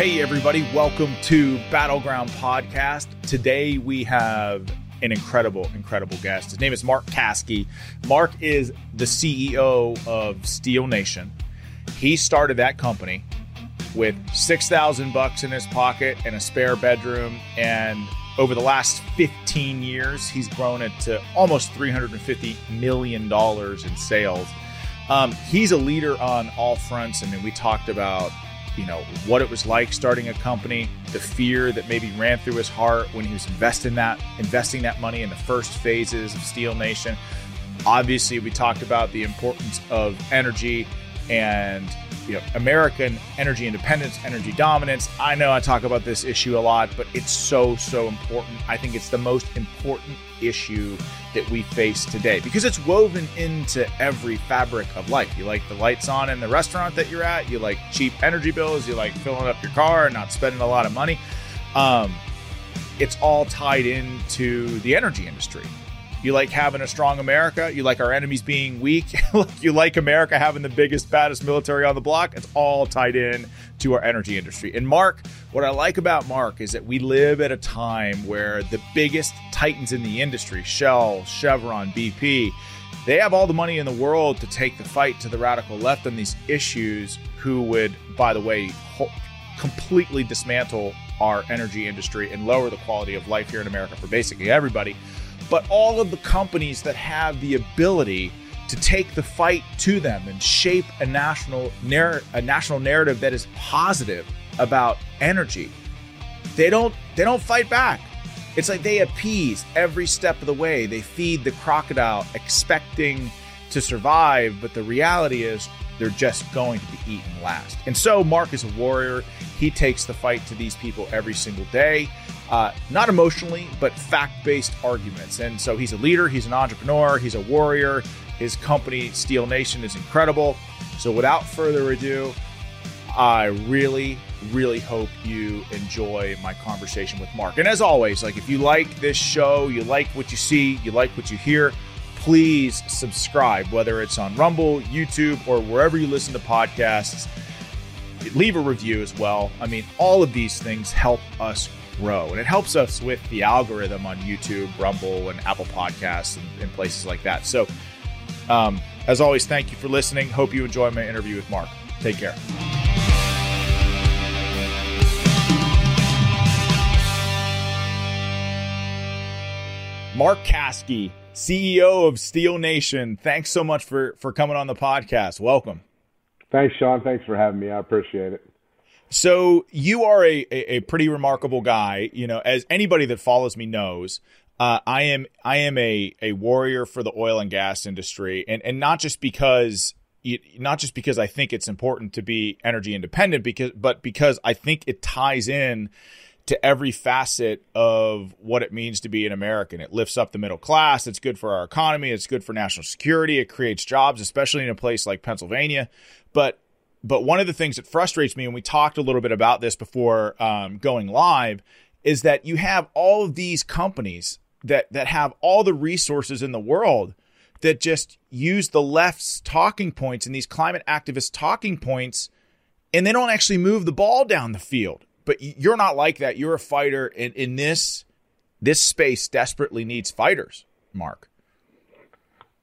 Hey, everybody, welcome to Battleground Podcast. Today we have an incredible, incredible guest. His name is Mark Caskey. Mark is the CEO of Steel Nation. He started that company with 6,000 bucks in his pocket and a spare bedroom. And over the last 15 years, he's grown it to almost $350 million in sales. Um, he's a leader on all fronts. I mean, we talked about you know what it was like starting a company the fear that maybe ran through his heart when he was investing that investing that money in the first phases of steel nation. Obviously we talked about the importance of energy and american energy independence energy dominance i know i talk about this issue a lot but it's so so important i think it's the most important issue that we face today because it's woven into every fabric of life. You like the lights on in the restaurant that you're at, you like cheap energy bills, you like filling up your car and not spending a lot of money. Um, it's all tied into the energy industry. You like having a strong America. You like our enemies being weak. you like America having the biggest, baddest military on the block. It's all tied in to our energy industry. And Mark, what I like about Mark is that we live at a time where the biggest titans in the industry, Shell, Chevron, BP, they have all the money in the world to take the fight to the radical left on these issues, who would, by the way, ho- completely dismantle our energy industry and lower the quality of life here in America for basically everybody but all of the companies that have the ability to take the fight to them and shape a national narr- a national narrative that is positive about energy. They don't they don't fight back. It's like they appease every step of the way. They feed the crocodile expecting to survive, but the reality is they're just going to be eaten last. And so Mark is a warrior. He takes the fight to these people every single day, uh, not emotionally, but fact based arguments. And so he's a leader, he's an entrepreneur, he's a warrior. His company, Steel Nation, is incredible. So without further ado, I really, really hope you enjoy my conversation with Mark. And as always, like if you like this show, you like what you see, you like what you hear, please subscribe, whether it's on Rumble, YouTube, or wherever you listen to podcasts. Leave a review as well. I mean, all of these things help us grow, and it helps us with the algorithm on YouTube, Rumble, and Apple Podcasts, and, and places like that. So, um, as always, thank you for listening. Hope you enjoy my interview with Mark. Take care. Mark Caskey, CEO of Steel Nation. Thanks so much for for coming on the podcast. Welcome. Thanks, Sean. Thanks for having me. I appreciate it. So you are a, a, a pretty remarkable guy. You know, as anybody that follows me knows, uh, I am I am a a warrior for the oil and gas industry, and and not just because not just because I think it's important to be energy independent, because but because I think it ties in to every facet of what it means to be an American. It lifts up the middle class. It's good for our economy. It's good for national security. It creates jobs, especially in a place like Pennsylvania. But but one of the things that frustrates me, and we talked a little bit about this before um, going live, is that you have all of these companies that that have all the resources in the world that just use the left's talking points and these climate activists talking points, and they don't actually move the ball down the field but you're not like that. You're a fighter, and in this this space desperately needs fighters. Mark,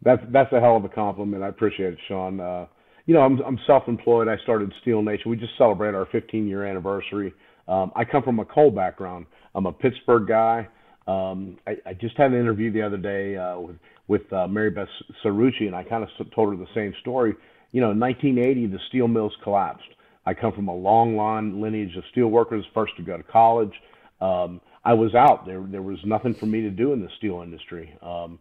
that's that's a hell of a compliment. I appreciate it, Sean. Uh, you know, I'm I'm self-employed. I started Steel Nation. We just celebrated our 15 year anniversary. Um, I come from a coal background. I'm a Pittsburgh guy. Um, I, I, just had an interview the other day uh, with with uh, Mary Beth Cerrucci, and I kind of told her the same story. You know, in 1980, the steel mills collapsed. I come from a long line lineage of steel workers, first to go to college. Um, I was out there. There was nothing for me to do in the steel industry. Um,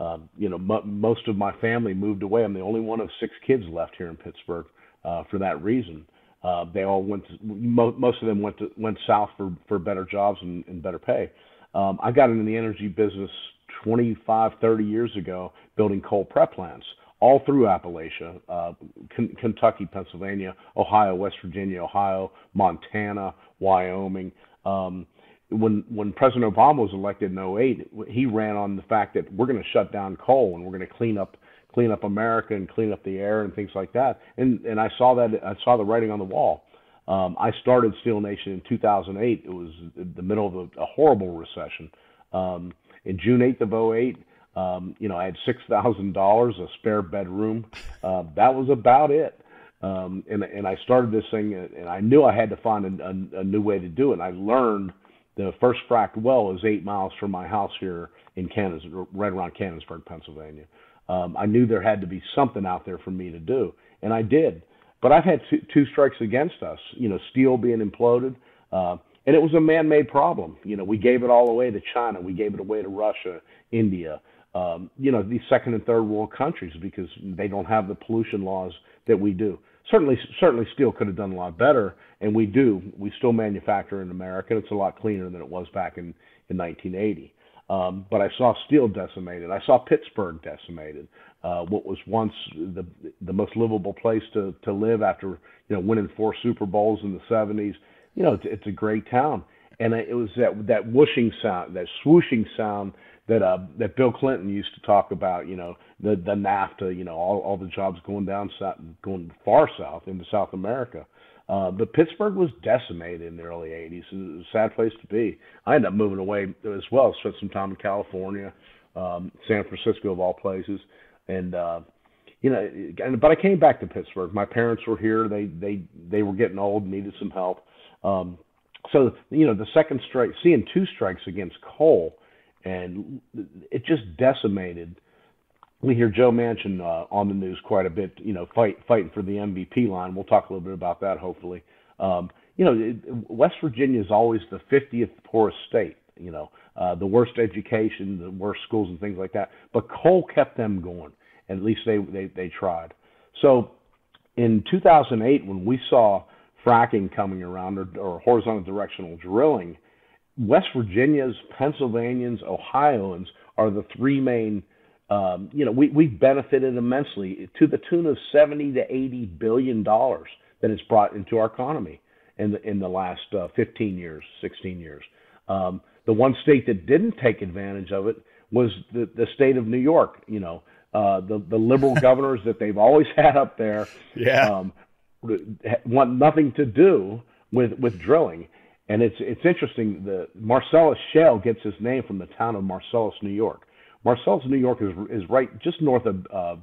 uh, you know, m- most of my family moved away. I'm the only one of six kids left here in Pittsburgh uh, for that reason. Uh, they all went. To, mo- most of them went to, went south for for better jobs and, and better pay. Um, I got into the energy business 25, 30 years ago, building coal prep plants all through Appalachia, uh, K- Kentucky, Pennsylvania, Ohio, West Virginia, Ohio, Montana, Wyoming. Um, when when President Obama was elected in 08, he ran on the fact that we're going to shut down coal and we're going to clean up clean up America and clean up the air and things like that. And and I saw that I saw the writing on the wall. Um, I started Steel Nation in 2008. It was the middle of a, a horrible recession. Um, in June 8th of 08, um, you know, I had six thousand dollars, a spare bedroom. Uh, that was about it. Um, and and I started this thing, and I knew I had to find a, a, a new way to do it. And I learned the first fracked well is eight miles from my house here in Kansas, right around Canonsburg, Pennsylvania. Um, I knew there had to be something out there for me to do, and I did. But I've had two, two strikes against us. You know, steel being imploded. Uh, and it was a man-made problem. You know, we gave it all away to China, we gave it away to Russia, India, um, you know, these second and third world countries because they don't have the pollution laws that we do. Certainly, certainly, steel could have done a lot better, and we do. We still manufacture in America. It's a lot cleaner than it was back in in 1980. Um, but I saw steel decimated. I saw Pittsburgh decimated. Uh, what was once the the most livable place to to live after you know winning four Super Bowls in the 70s. You know, it's, it's a great town, and it was that that whooshing sound, that swooshing sound that uh, that Bill Clinton used to talk about, you know, the the NAFTA, you know, all all the jobs going down south, going far south into South America. Uh, but Pittsburgh was decimated in the early '80s. It was a sad place to be. I ended up moving away as well. Spent some time in California, um, San Francisco of all places, and uh, you know, but I came back to Pittsburgh. My parents were here. They they they were getting old, needed some help. Um, so you know, the second strike, seeing two strikes against coal and it just decimated. We hear Joe Manchin uh, on the news quite a bit, you know, fight fighting for the MVP line. We'll talk a little bit about that, hopefully. Um, you know, West Virginia is always the 50th poorest state. You know, uh, the worst education, the worst schools, and things like that. But coal kept them going. At least they they, they tried. So, in 2008, when we saw fracking coming around or, or horizontal directional drilling, West Virginians, Pennsylvanians, Ohioans are the three main. Um, you know, we we've benefited immensely to the tune of seventy to eighty billion dollars that it's brought into our economy in the in the last uh, fifteen years, sixteen years. Um, the one state that didn't take advantage of it was the the state of New York. You know, uh, the the liberal governors that they've always had up there, yeah. um, want nothing to do with with drilling. And it's it's interesting. The Marcellus Shale gets its name from the town of Marcellus, New York. Marcellus, New York is is right just north of uh,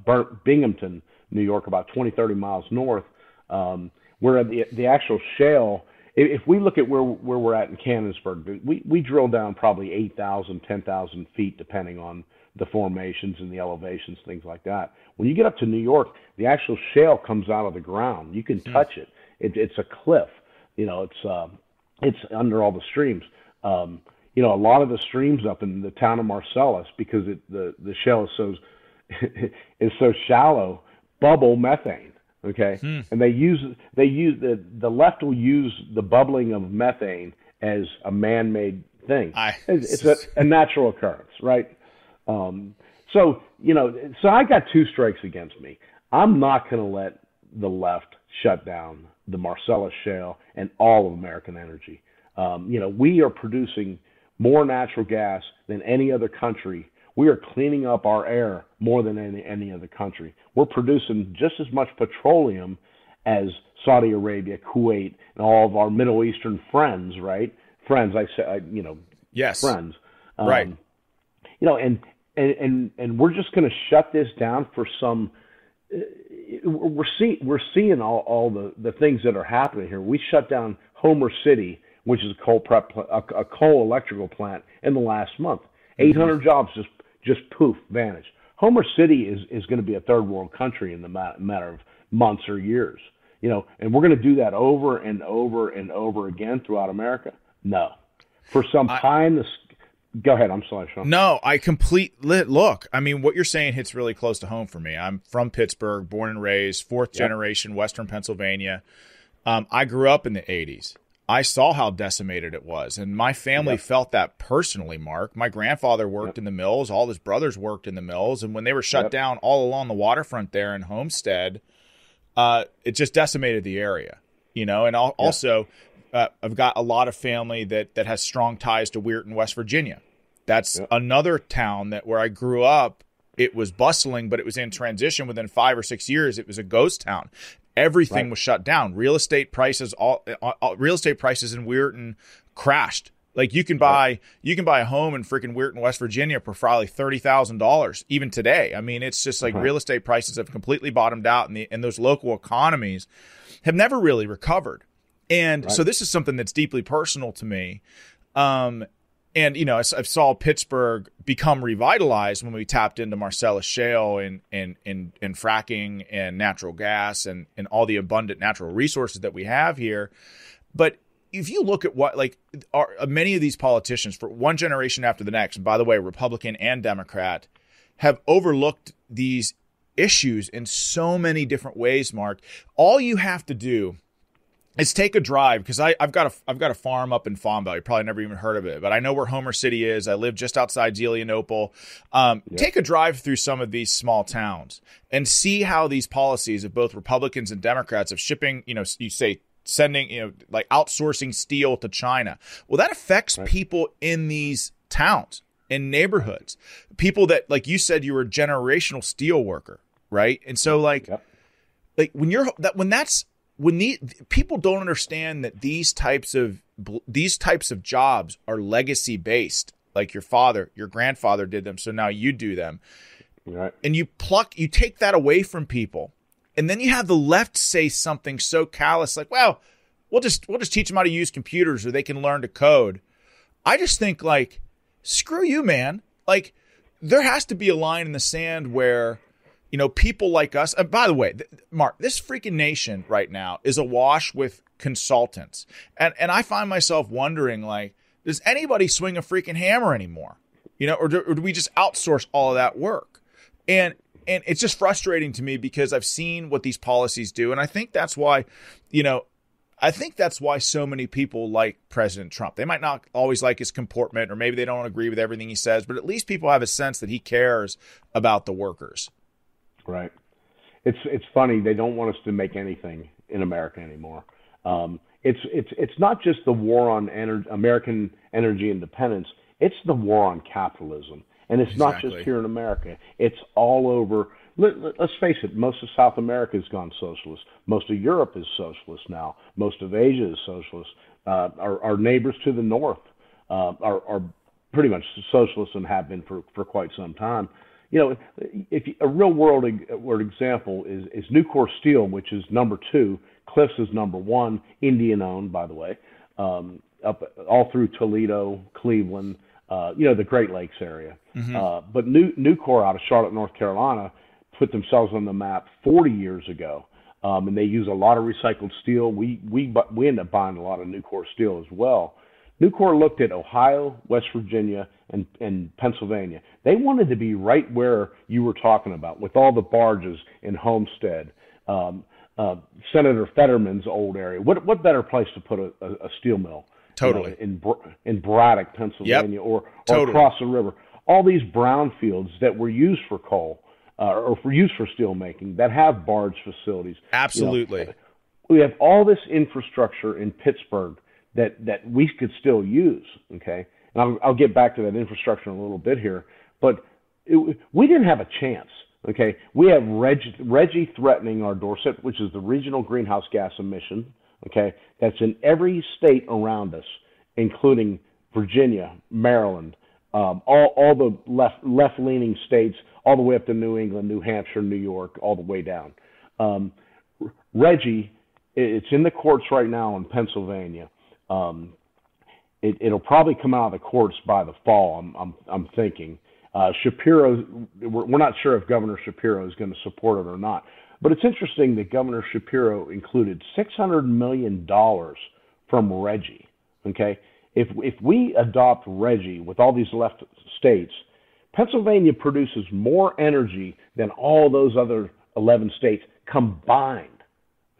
Binghamton, New York, about 20, 30 miles north. Um, where the the actual shale, if we look at where where we're at in Canonsburg, we we drill down probably 8,000, 10,000 feet, depending on the formations and the elevations, things like that. When you get up to New York, the actual shale comes out of the ground. You can hmm. touch it. it. It's a cliff. You know, it's uh, it's under all the streams. Um, you know, a lot of the streams up in the town of Marcellus, because it, the the shale is so is so shallow, bubble methane. Okay, hmm. and they use they use the the left will use the bubbling of methane as a man-made thing. I, it's, a, a, natural occurrence, right? Um, so you know, so I got two strikes against me. I'm not going to let the left shut down the Marcellus Shale and all of American energy. Um, you know, we are producing more natural gas than any other country. We are cleaning up our air more than any, any other country. We're producing just as much petroleum as Saudi Arabia, Kuwait, and all of our Middle Eastern friends, right? Friends, I say, you know, yes, friends, um, right? You know, and and and, and we're just going to shut this down for some. We're seeing we're seeing all, all the, the things that are happening here. We shut down Homer City, which is a coal prep a, a coal electrical plant, in the last month. Mm-hmm. 800 jobs just just poof vanished. Homer City is is going to be a third world country in the matter of months or years. You know, and we're going to do that over and over and over again throughout America. No, for some pie in the Go ahead. I'm sorry, Sean. No, I complete look. I mean, what you're saying hits really close to home for me. I'm from Pittsburgh, born and raised, fourth yep. generation Western Pennsylvania. Um, I grew up in the 80s. I saw how decimated it was, and my family yep. felt that personally. Mark, my grandfather worked yep. in the mills. All his brothers worked in the mills, and when they were shut down all along the waterfront there in Homestead, uh, it just decimated the area. You know, and also uh, I've got a lot of family that that has strong ties to Weirton, West Virginia. That's yep. another town that where I grew up. It was bustling, but it was in transition. Within five or six years, it was a ghost town. Everything right. was shut down. Real estate prices, all, all, all, real estate prices in Weirton crashed. Like you can buy right. you can buy a home in freaking Weirton, West Virginia for probably thirty thousand dollars even today. I mean, it's just like uh-huh. real estate prices have completely bottomed out, and the and those local economies have never really recovered. And right. so this is something that's deeply personal to me. Um, and you know, I, I, saw Pittsburgh become revitalized when we tapped into Marcellus shale and and and, and fracking and natural gas and and all the abundant natural resources that we have here. But if you look at what like are uh, many of these politicians for one generation after the next, and by the way, Republican and Democrat, have overlooked these issues in so many different ways. Mark, all you have to do is take a drive because I've got a I've got a farm up in Fombell. You probably never even heard of it, but I know where Homer City is. I live just outside Zelienople. Um, Take a drive through some of these small towns and see how these policies of both Republicans and Democrats of shipping, you know, you say sending, you know, like outsourcing steel to China. Well, that affects right. people in these towns and neighborhoods. People that, like you said, you were a generational steel worker, right? And so, like, yep. like when you're that when that's when the people don't understand that these types of these types of jobs are legacy based. Like your father your grandfather did them so now you do them. Right. and you pluck you take that away from people and then you have the left say something so callous like well we'll just we'll just teach them how to use computers or they can learn to code. I just think like screw you man. Like there has to be a line in the sand where you know, people like us. And by the way, Mark, this freaking nation right now is awash with consultants. And and I find myself wondering like does anybody swing a freaking hammer anymore? You know, or do, or do we just outsource all of that work? And and it's just frustrating to me because I've seen what these policies do and I think that's why, you know, I think that's why so many people like President Trump. They might not always like his comportment or maybe they don't agree with everything he says, but at least people have a sense that he cares about the workers. Right. It's it's funny they don't want us to make anything in America anymore. Um, it's it's it's not just the war on ener- American energy independence. It's the war on capitalism, and it's exactly. not just here in America. It's all over. Let, let, let's face it. Most of South America has gone socialist. Most of Europe is socialist now. Most of Asia is socialist. Uh, our, our neighbors to the north uh, are, are pretty much socialist and have been for, for quite some time you know, if a real world world example is, is Nucor Steel, which is number two. Cliffs is number one, Indian owned, by the way, um, up all through Toledo, Cleveland, uh, you know, the Great Lakes area. Mm-hmm. Uh, but New Nucor out of Charlotte, North Carolina, put themselves on the map 40 years ago, um, and they use a lot of recycled steel. We we we end up buying a lot of Nucor steel as well. Nucor looked at Ohio, West Virginia, and, and Pennsylvania. They wanted to be right where you were talking about, with all the barges in Homestead, um, uh, Senator Fetterman's old area. What what better place to put a, a, a steel mill? Totally. You know, in in Braddock, Pennsylvania, yep. or, or totally. across the river. All these brownfields that were used for coal uh, or for use for steel making that have barge facilities. Absolutely. You know, we have all this infrastructure in Pittsburgh that that we could still use. Okay, and I'll, I'll get back to that infrastructure in a little bit here, but it, we didn't have a chance. Okay, we have RGGI, RGGI threatening our doorstep, which is the regional greenhouse gas emission. Okay, that's in every state around us, including Virginia, Maryland, um, all all the left left leaning states, all the way up to New England, New Hampshire, New York, all the way down. Um, RGGI, it's in the courts right now in Pennsylvania. Um, it, will probably come out of the courts by the fall. I'm I'm, I'm thinking. Uh, Shapiro, we're, we're not sure if Governor Shapiro is going to support it or not. But it's interesting that Governor Shapiro included $600 million from Reggie. Okay, if if we adopt Reggie with all these left states, Pennsylvania produces more energy than all those other 11 states combined.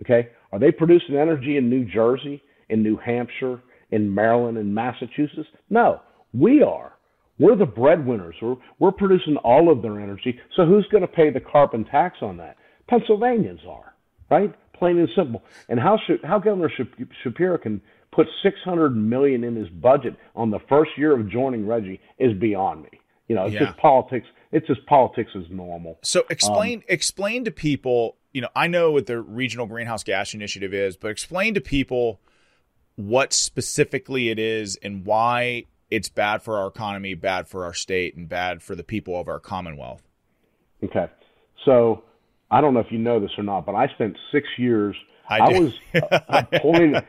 Okay, are they producing energy in New Jersey, in New Hampshire, in Maryland, and Massachusetts? No, we are. We're the breadwinners. We're, we're producing all of their energy. So who's going to pay the carbon tax on that? Pennsylvanians are, right? Plain and simple. And how should, how Governor Shapiro can put 600 million in his budget on the first year of joining Reggie is beyond me. You know, it's yeah. just politics. It's just politics as normal. So explain um, explain to people. You know, I know what the regional greenhouse gas initiative is, but explain to people what specifically it is and why it's bad for our economy, bad for our state, and bad for the people of our Commonwealth. Okay, so I don't know if you know this or not, but I spent six years. I, I was appointed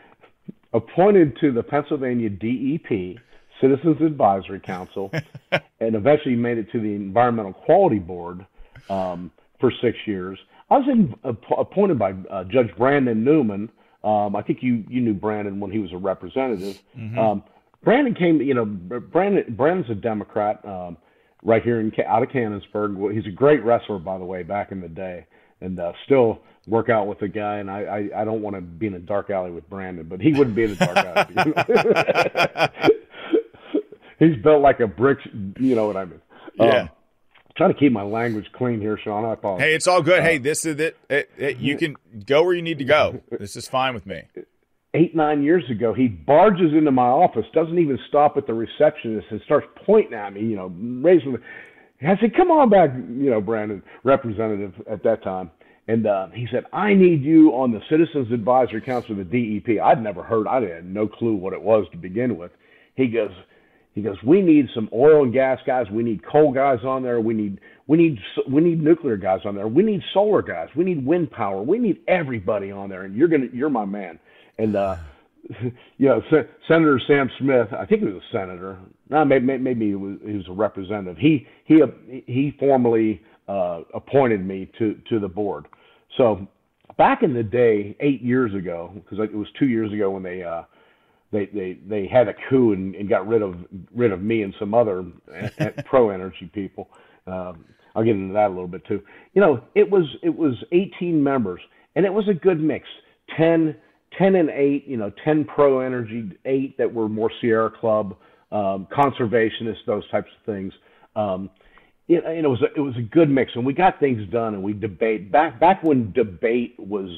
appointed to the Pennsylvania DEP Citizens Advisory Council, and eventually made it to the Environmental Quality Board um, for six years. I was in, appointed by uh, Judge Brandon Newman. Um, I think you you knew Brandon when he was a representative. Mm-hmm. Um, Brandon came, you know, Brandon Brandon's a Democrat um, right here in out of Canonsburg. He's a great wrestler, by the way, back in the day, and uh, still work out with the guy. And I, I, I don't want to be in a dark alley with Brandon, but he wouldn't be in a dark alley. He's built like a brick. You know what I mean? Yeah. Um, trying to keep my language clean here, Sean. I apologize. Hey, it's all good. Uh, hey, this is it. It, it. You can go where you need to go. This is fine with me eight, nine years ago, he barges into my office, doesn't even stop at the receptionist, and starts pointing at me, you know, raising the. I said, "Come on back, you know, Brandon, representative at that time." And uh, he said, "I need you on the Citizens Advisory Council of the DEP." I'd never heard. I had no clue what it was to begin with. He goes, he goes, "We need some oil and gas guys. We need coal guys on there. We need we need we need nuclear guys on there. We need solar guys. We need wind power. We need everybody on there. And you're gonna you're my man." And uh, you know, Se- Senator Sam Smith, I think he was a senator. No, maybe, maybe he was, he was a representative. He he he formally uh, appointed me to to the board. So back in the day, eight years ago, because it was two years ago when they uh, they they they had a coup and, and got rid of rid of me and some other pro energy people. Um, I'll get into that a little bit too. You know, it was it was 18 members, and it was a good mix. 10 10 and 8, you know, 10 pro energy, 8 that were more Sierra Club, um, conservationists, those types of things. Um, it, it was a, it was a good mix, and we got things done, and we debate back back when debate was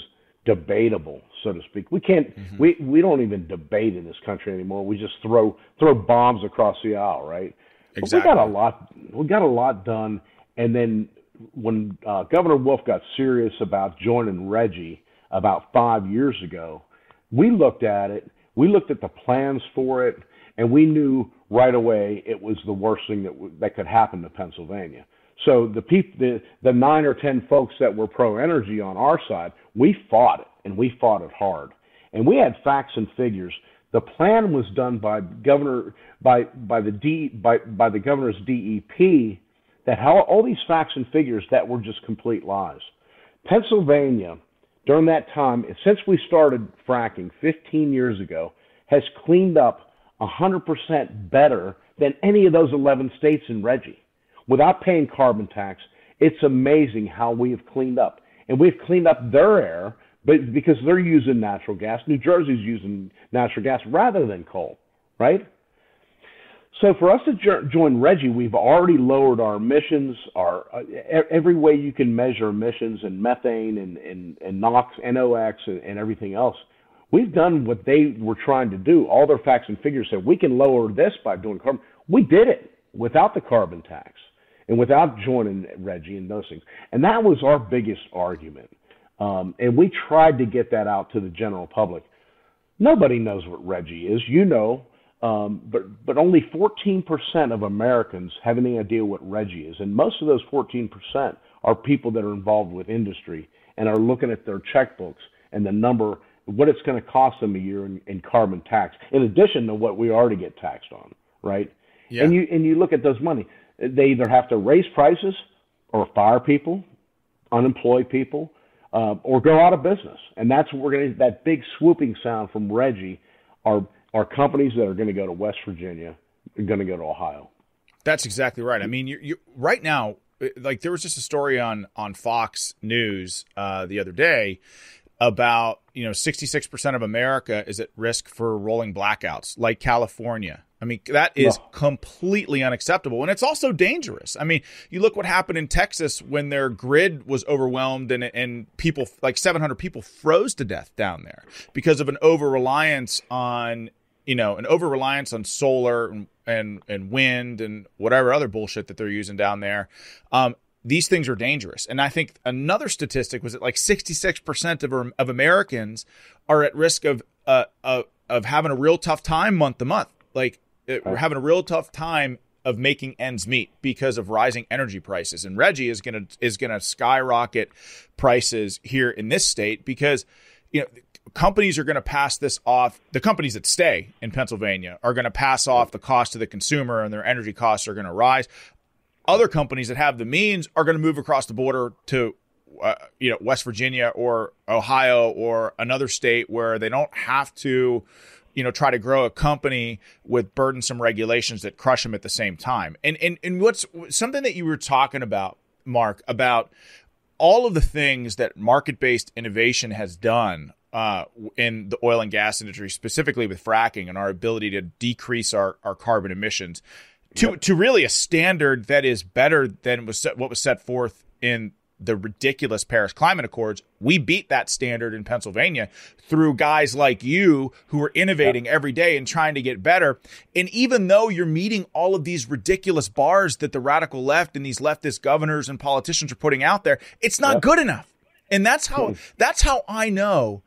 debatable, so to speak. We can't mm-hmm. we we don't even debate in this country anymore. We just throw throw bombs across the aisle, right? Exactly. But we got a lot we got a lot done, and then when uh, Governor Wolf got serious about joining Reggie about five years ago, we looked at it, we looked at the plans for it, and we knew right away it was the worst thing that w- that could happen to Pennsylvania. So the people, the, the nine or ten folks that were pro energy on our side, we fought it and we fought it hard, and we had facts and figures The plan was done by governor by by the D by by the governor's DEP that how all these facts and figures that were just complete lies. Pennsylvania during that time, since we started fracking 15 years ago, has cleaned up 100% better than any of those 11 states in Reggie without paying carbon tax. It's amazing how we have cleaned up. And we've cleaned up their air but because they're using natural gas. New Jersey's using natural gas rather than coal, right? So for us to join Reggie, we've already lowered our emissions, our uh, every way you can measure emissions and methane and, and, and NOx, NOx, and, and everything else. We've done what they were trying to do. All their facts and figures said we can lower this by doing carbon. We did it without the carbon tax and without joining Reggie and those things. And that was our biggest argument. Um, and we tried to get that out to the general public. Nobody knows what Reggie is. You know, um, but but only 14% of Americans have any idea what Reggie is, and most of those 14% are people that are involved with industry and are looking at their checkbooks and the number, what it's going to cost them a year in, in carbon tax, in addition to what we already get taxed on, right? Yeah. And you and you look at those money, they either have to raise prices or fire people, unemploy people, uh, or go out of business, and that's what we're going to. That big swooping sound from Reggie are are companies that are going to go to West Virginia, going to go to Ohio. That's exactly right. I mean, you, you right now, like there was just a story on on Fox News uh, the other day about you know 66% of America is at risk for rolling blackouts, like California. I mean, that is completely unacceptable. And it's also dangerous. I mean, you look what happened in Texas when their grid was overwhelmed and, and people, like 700 people, froze to death down there because of an over reliance on you know, an over reliance on solar and, and, and wind and whatever other bullshit that they're using down there. Um, these things are dangerous. And I think another statistic was that like 66% of, of Americans are at risk of, uh, of, of having a real tough time month to month. Like uh, we're having a real tough time of making ends meet because of rising energy prices. And Reggie is going to, is going to skyrocket prices here in this state because, you know, companies are going to pass this off. The companies that stay in Pennsylvania are going to pass off the cost to the consumer, and their energy costs are going to rise. Other companies that have the means are going to move across the border to, uh, you know, West Virginia or Ohio or another state where they don't have to, you know, try to grow a company with burdensome regulations that crush them at the same time. And and and what's something that you were talking about, Mark, about all of the things that market-based innovation has done uh, in the oil and gas industry, specifically with fracking and our ability to decrease our, our carbon emissions to yep. to really a standard that is better than was set, what was set forth in the ridiculous Paris Climate Accords. We beat that standard in Pennsylvania through guys like you who are innovating yep. every day and trying to get better. And even though you're meeting all of these ridiculous bars that the radical left and these leftist governors and politicians are putting out there, it's not yep. good enough. And that's how that's how I know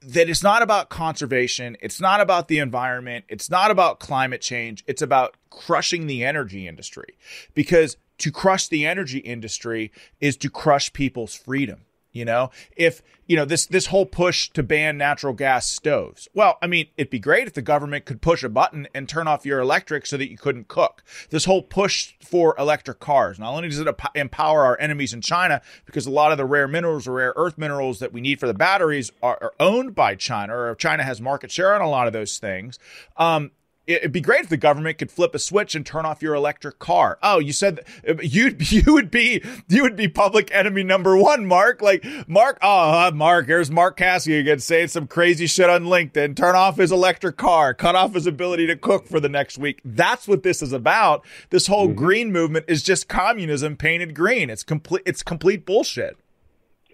that it's not about conservation. It's not about the environment. It's not about climate change. It's about crushing the energy industry because to crush the energy industry is to crush people's freedom. You know, if you know this this whole push to ban natural gas stoves. Well, I mean, it'd be great if the government could push a button and turn off your electric so that you couldn't cook. This whole push for electric cars. Not only does it empower our enemies in China, because a lot of the rare minerals or rare earth minerals that we need for the batteries are, are owned by China, or China has market share on a lot of those things. Um, it'd be great if the government could flip a switch and turn off your electric car. Oh, you said you you would be you would be public enemy number one, Mark. Like Mark, oh Mark, here's Mark Caskey again saying some crazy shit on LinkedIn. Turn off his electric car, cut off his ability to cook for the next week. That's what this is about. This whole mm-hmm. green movement is just communism painted green. It's complete. It's complete bullshit.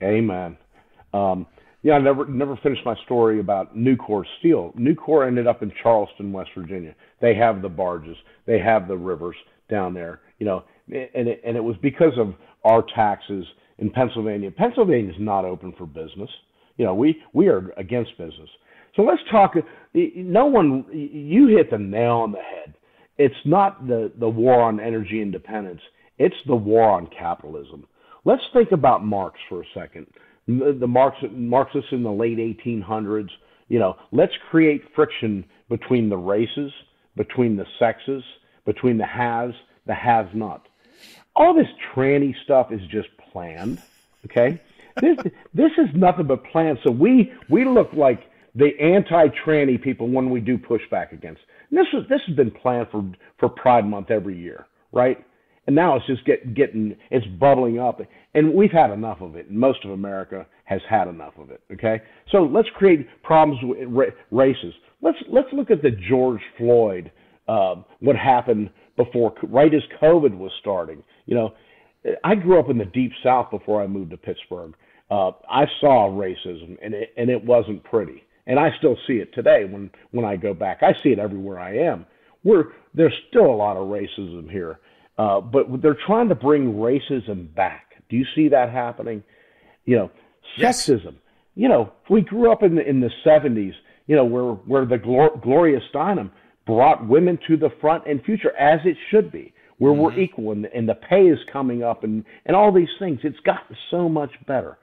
Amen. Um, yeah, I never never finished my story about Nucor Steel. Nucor ended up in Charleston, West Virginia. They have the barges, they have the rivers down there, you know, and it, and it was because of our taxes in Pennsylvania. Pennsylvania is not open for business. You know, we we are against business. So let's talk. No one, you hit the nail on the head. It's not the the war on energy independence. It's the war on capitalism. Let's think about Marx for a second the, Marx, Marxists in the late 1800s, You know, let's create friction between the races, between the sexes, between the haves, the haves not. All this tranny stuff is just planned. Okay, this this is nothing but planned. So we we look like the anti-tranny people when we do push back against. And this was this has been planned for for Pride Month every year, right? And now it's just get, getting it's bubbling up, and we've had enough of it. And most of America has had enough of it. Okay, so let's create problems with races. Let's let's look at the George Floyd, uh, what happened before, right as COVID was starting. You know, I grew up in the deep South before I moved to Pittsburgh. Uh, I saw racism, and it and it wasn't pretty. And I still see it today when when I go back. I see it everywhere I am. We're there's still a lot of racism here, uh, but they're trying to bring racism back. Do you see that happening? You know, yes. sexism. You know, we grew up in the in the 70s. You know, where where the Glor- Gloria Steinem brought women to the front and future as it should be, where mm-hmm. we're equal and, and the pay is coming up and and all these things. It's gotten so much better,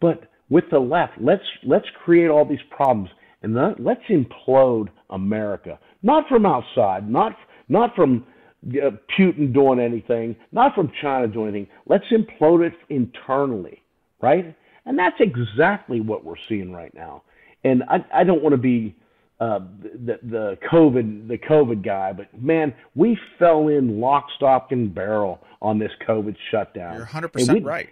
but with the left, let's let's create all these problems and let's implode America. Not from outside, not not from Putin doing anything, not from China doing anything. Let's implode it internally, right? And that's exactly what we're seeing right now. And I, I don't want to be uh, the the COVID the COVID guy, but man, we fell in lock, stock, and barrel on this COVID shutdown. You're 100 percent right.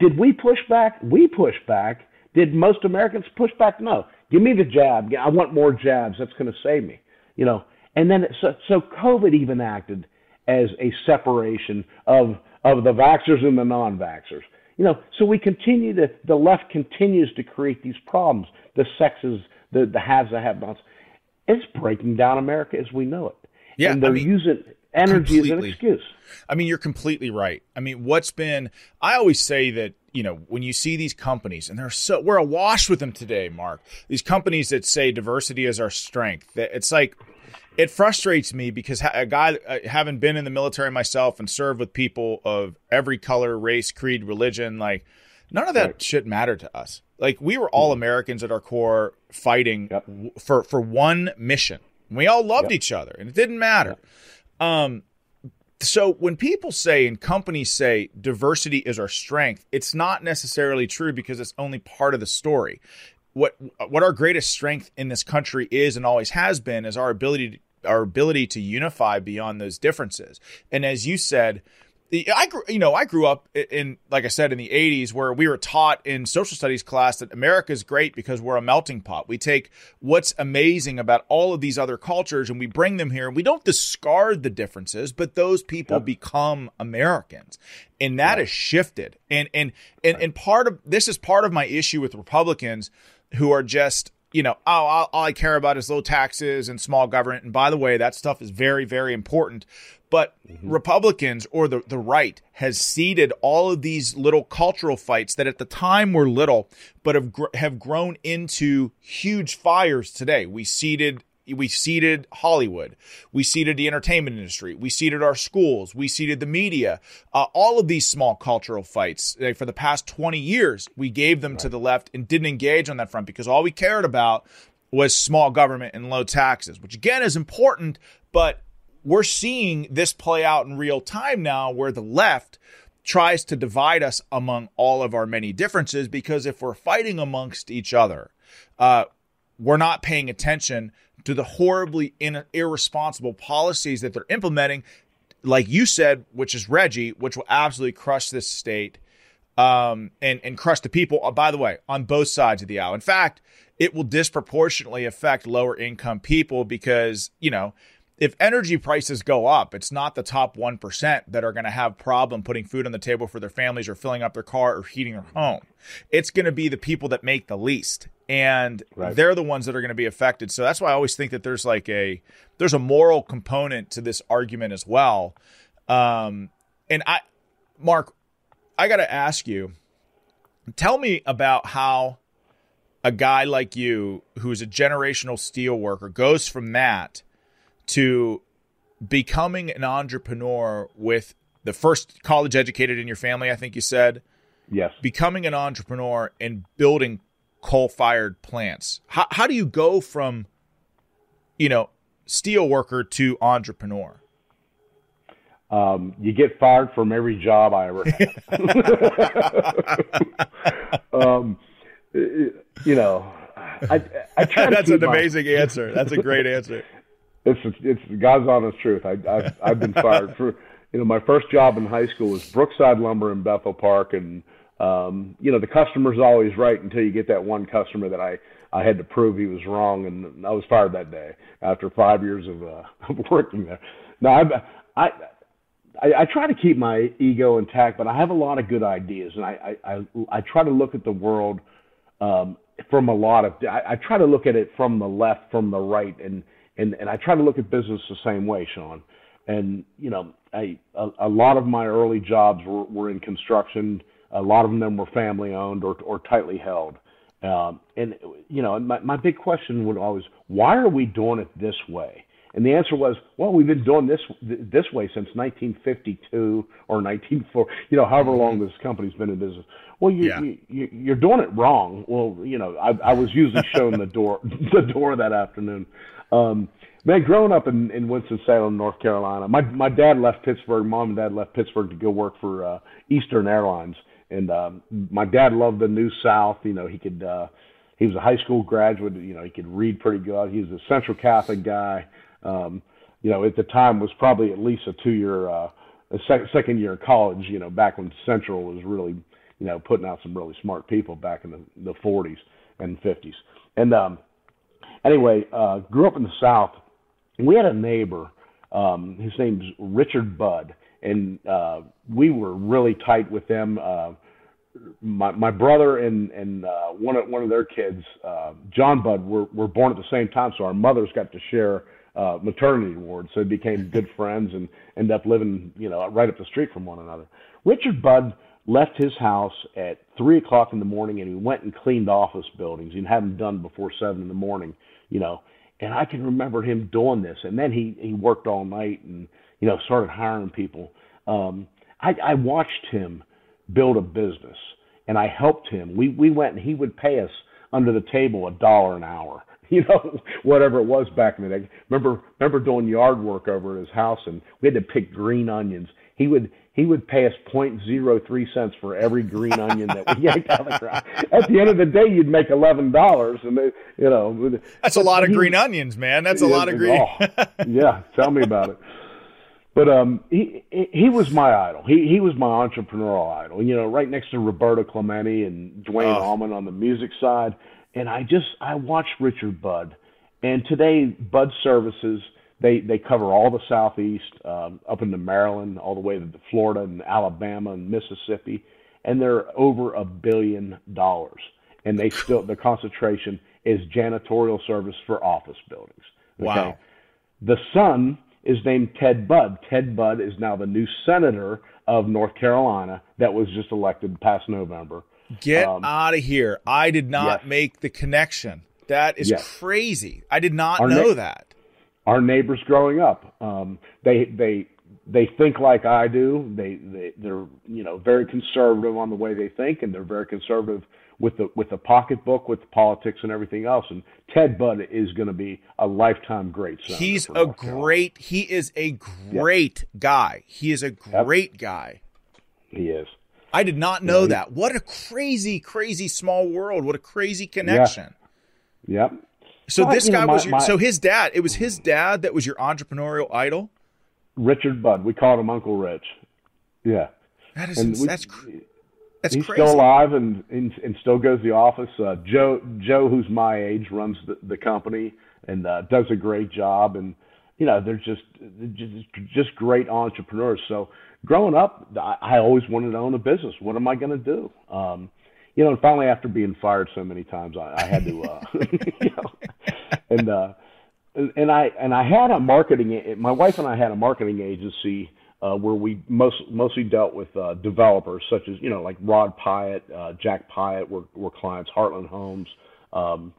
Did we push back? We pushed back. Did most Americans push back? No. Give me the jab. I want more jabs. That's going to save me. You know. And then so, so COVID even acted as a separation of of the vaxxers and the non-vaxxers. You know, so we continue to the left continues to create these problems. The sexes, the the haves, the have-nots. It's breaking down America as we know it. Yeah, and they're I mean, using energy completely. as an excuse. I mean, you're completely right. I mean, what's been I always say that you know when you see these companies and they're so we're awash with them today, Mark. These companies that say diversity is our strength. That it's like it frustrates me because a guy uh, having been in the military myself and served with people of every color, race, creed, religion, like none of that right. shit mattered to us. Like we were all Americans at our core fighting yep. for for one mission. We all loved yep. each other and it didn't matter. Yep. Um, so when people say and companies say diversity is our strength, it's not necessarily true because it's only part of the story. What what our greatest strength in this country is and always has been is our ability to, our ability to unify beyond those differences. And as you said, I grew, you know, I grew up in, like I said, in the '80s, where we were taught in social studies class that America is great because we're a melting pot. We take what's amazing about all of these other cultures and we bring them here, and we don't discard the differences, but those people yep. become Americans, and that has shifted. And and and right. and part of this is part of my issue with Republicans who are just you know, oh, all, all, I care about is low taxes and small government. And by the way, that stuff is very, very important. But mm-hmm. Republicans or the, the right has seeded all of these little cultural fights that at the time were little, but have gr- have grown into huge fires today. We seeded we seeded Hollywood. We seeded the entertainment industry. We seeded our schools. We seeded the media. Uh, all of these small cultural fights like for the past 20 years, we gave them right. to the left and didn't engage on that front because all we cared about was small government and low taxes, which again is important, but we're seeing this play out in real time now where the left tries to divide us among all of our many differences because if we're fighting amongst each other, uh, we're not paying attention to the horribly in- irresponsible policies that they're implementing, like you said, which is Reggie, which will absolutely crush this state um, and, and crush the people, uh, by the way, on both sides of the aisle. In fact, it will disproportionately affect lower income people because, you know, if energy prices go up, it's not the top 1% that are going to have problem putting food on the table for their families or filling up their car or heating their home. It's going to be the people that make the least and right. they're the ones that are going to be affected. So that's why I always think that there's like a there's a moral component to this argument as well. Um and I Mark, I got to ask you tell me about how a guy like you who's a generational steel worker goes from that to becoming an entrepreneur with the first college educated in your family, I think you said. Yes. Becoming an entrepreneur and building coal-fired plants. How how do you go from, you know, steel worker to entrepreneur? Um, you get fired from every job I ever had. um, you know, I, I try That's an my, amazing answer. That's a great answer. It's it's God's honest truth. I, I've I've been fired for you know my first job in high school was Brookside Lumber in Bethel Park, and um, you know the customer's always right until you get that one customer that I I had to prove he was wrong, and I was fired that day after five years of, uh, of working there. Now I I I, I try to keep my ego intact, but I have a lot of good ideas, and I I, I, I try to look at the world um, from a lot of. I, I try to look at it from the left, from the right, and and and I try to look at business the same way, Sean. And you know, I a, a lot of my early jobs were, were in construction. A lot of them were family owned or or tightly held. Um, and you know, my my big question would always, why are we doing it this way? And the answer was, well, we've been doing this this way since 1952 or 1940, you know, however long this company's been in business. Well, you, yeah. you you're doing it wrong. Well, you know, I, I was usually shown the door the door that afternoon. Um, man, growing up in, in Winston Salem, North Carolina, my my dad left Pittsburgh. Mom and dad left Pittsburgh to go work for uh, Eastern Airlines, and um, my dad loved the New South. You know, he could. Uh, he was a high school graduate. You know, he could read pretty good. He was a Central Catholic guy um, you know, at the time was probably at least a two-year, uh, a sec- second year of college. You know, back when Central was really, you know, putting out some really smart people back in the, the 40s and 50s. And um, anyway, uh, grew up in the South. We had a neighbor. Um, his name's Richard Budd, and uh, we were really tight with them. Uh, my my brother and and uh, one of one of their kids, uh, John Budd, were were born at the same time, so our mothers got to share uh, maternity ward, so they became good friends and ended up living, you know, right up the street from one another. Richard Budd left his house at three o'clock in the morning and he went and cleaned office buildings. He had them done before seven in the morning, you know. And I can remember him doing this. And then he he worked all night and you know started hiring people. Um, I, I watched him build a business, and I helped him. We we went and he would pay us under the table a dollar an hour you know, whatever it was back in the day. Remember, remember doing yard work over at his house, and we had to pick green onions. He would he would pay us point zero three cents for every green onion that we yanked out of the ground. At the end of the day, you'd make eleven dollars, and they, you know, that's a lot of he, green onions, man. That's a lot of green. oh, yeah, tell me about it. But um, he he was my idol. He he was my entrepreneurial idol. You know, right next to Roberto Clemente and Duane oh. Allman on the music side and I just I watched Richard Budd, and today Budd Services they they cover all the southeast um, up into Maryland, all the way to Florida and Alabama and Mississippi, and they're over a billion dollars, and they still the concentration is janitorial service for office buildings. Okay? Wow. The son is named Ted Budd. Ted Budd is now the new senator of North Carolina that was just elected past November. Get um, out of here. I did not yes. make the connection. That is yes. crazy. I did not our know that. Our neighbors growing up, um, they they they think like I do. They they they're you know very conservative on the way they think, and they're very conservative with the with the pocketbook, with the politics and everything else. And Ted Budd is going to be a lifetime great. He's a great. He is a great yep. guy. He is a great yep. guy. He is. I did not know yeah, that. What a crazy, crazy small world. What a crazy connection. Yeah. Yep. So this guy know, my, was your, my, so his dad. It was his dad that was your entrepreneurial idol. Richard Budd. We called him Uncle Rich. Yeah. That is we, that's that's he's crazy. still alive and, and, and still goes to the office. Uh, Joe Joe, who's my age, runs the, the company and uh, does a great job. And you know they're just just just great entrepreneurs. So growing up, I, I always wanted to own a business. What am I going to do? Um, you know, and finally, after being fired so many times, I, I had to, uh, you know, and uh, and I and I had a marketing. My wife and I had a marketing agency uh, where we most mostly dealt with uh, developers such as you know like Rod Piatt, uh, Jack Piatt were were clients, Heartland Homes. Um,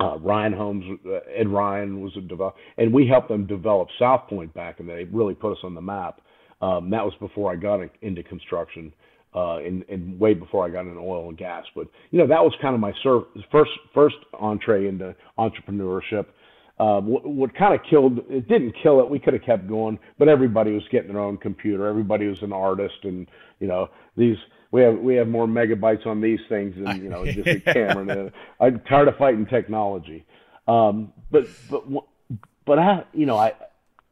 uh, Ryan Homes, uh, Ed Ryan was a developer, and we helped them develop Southpointe back, and they really put us on the map. Um, that was before I got into construction. Uh, and, and way before I got into oil and gas. But you know, that was kind of my sur- first first entree into entrepreneurship. Uh, what, what kind of killed it didn't kill it. We could have kept going, but everybody was getting their own computer. Everybody was an artist, and you know these we have we have more megabytes on these things than you know just a camera. I'm tired of fighting technology. Um, but but but I you know I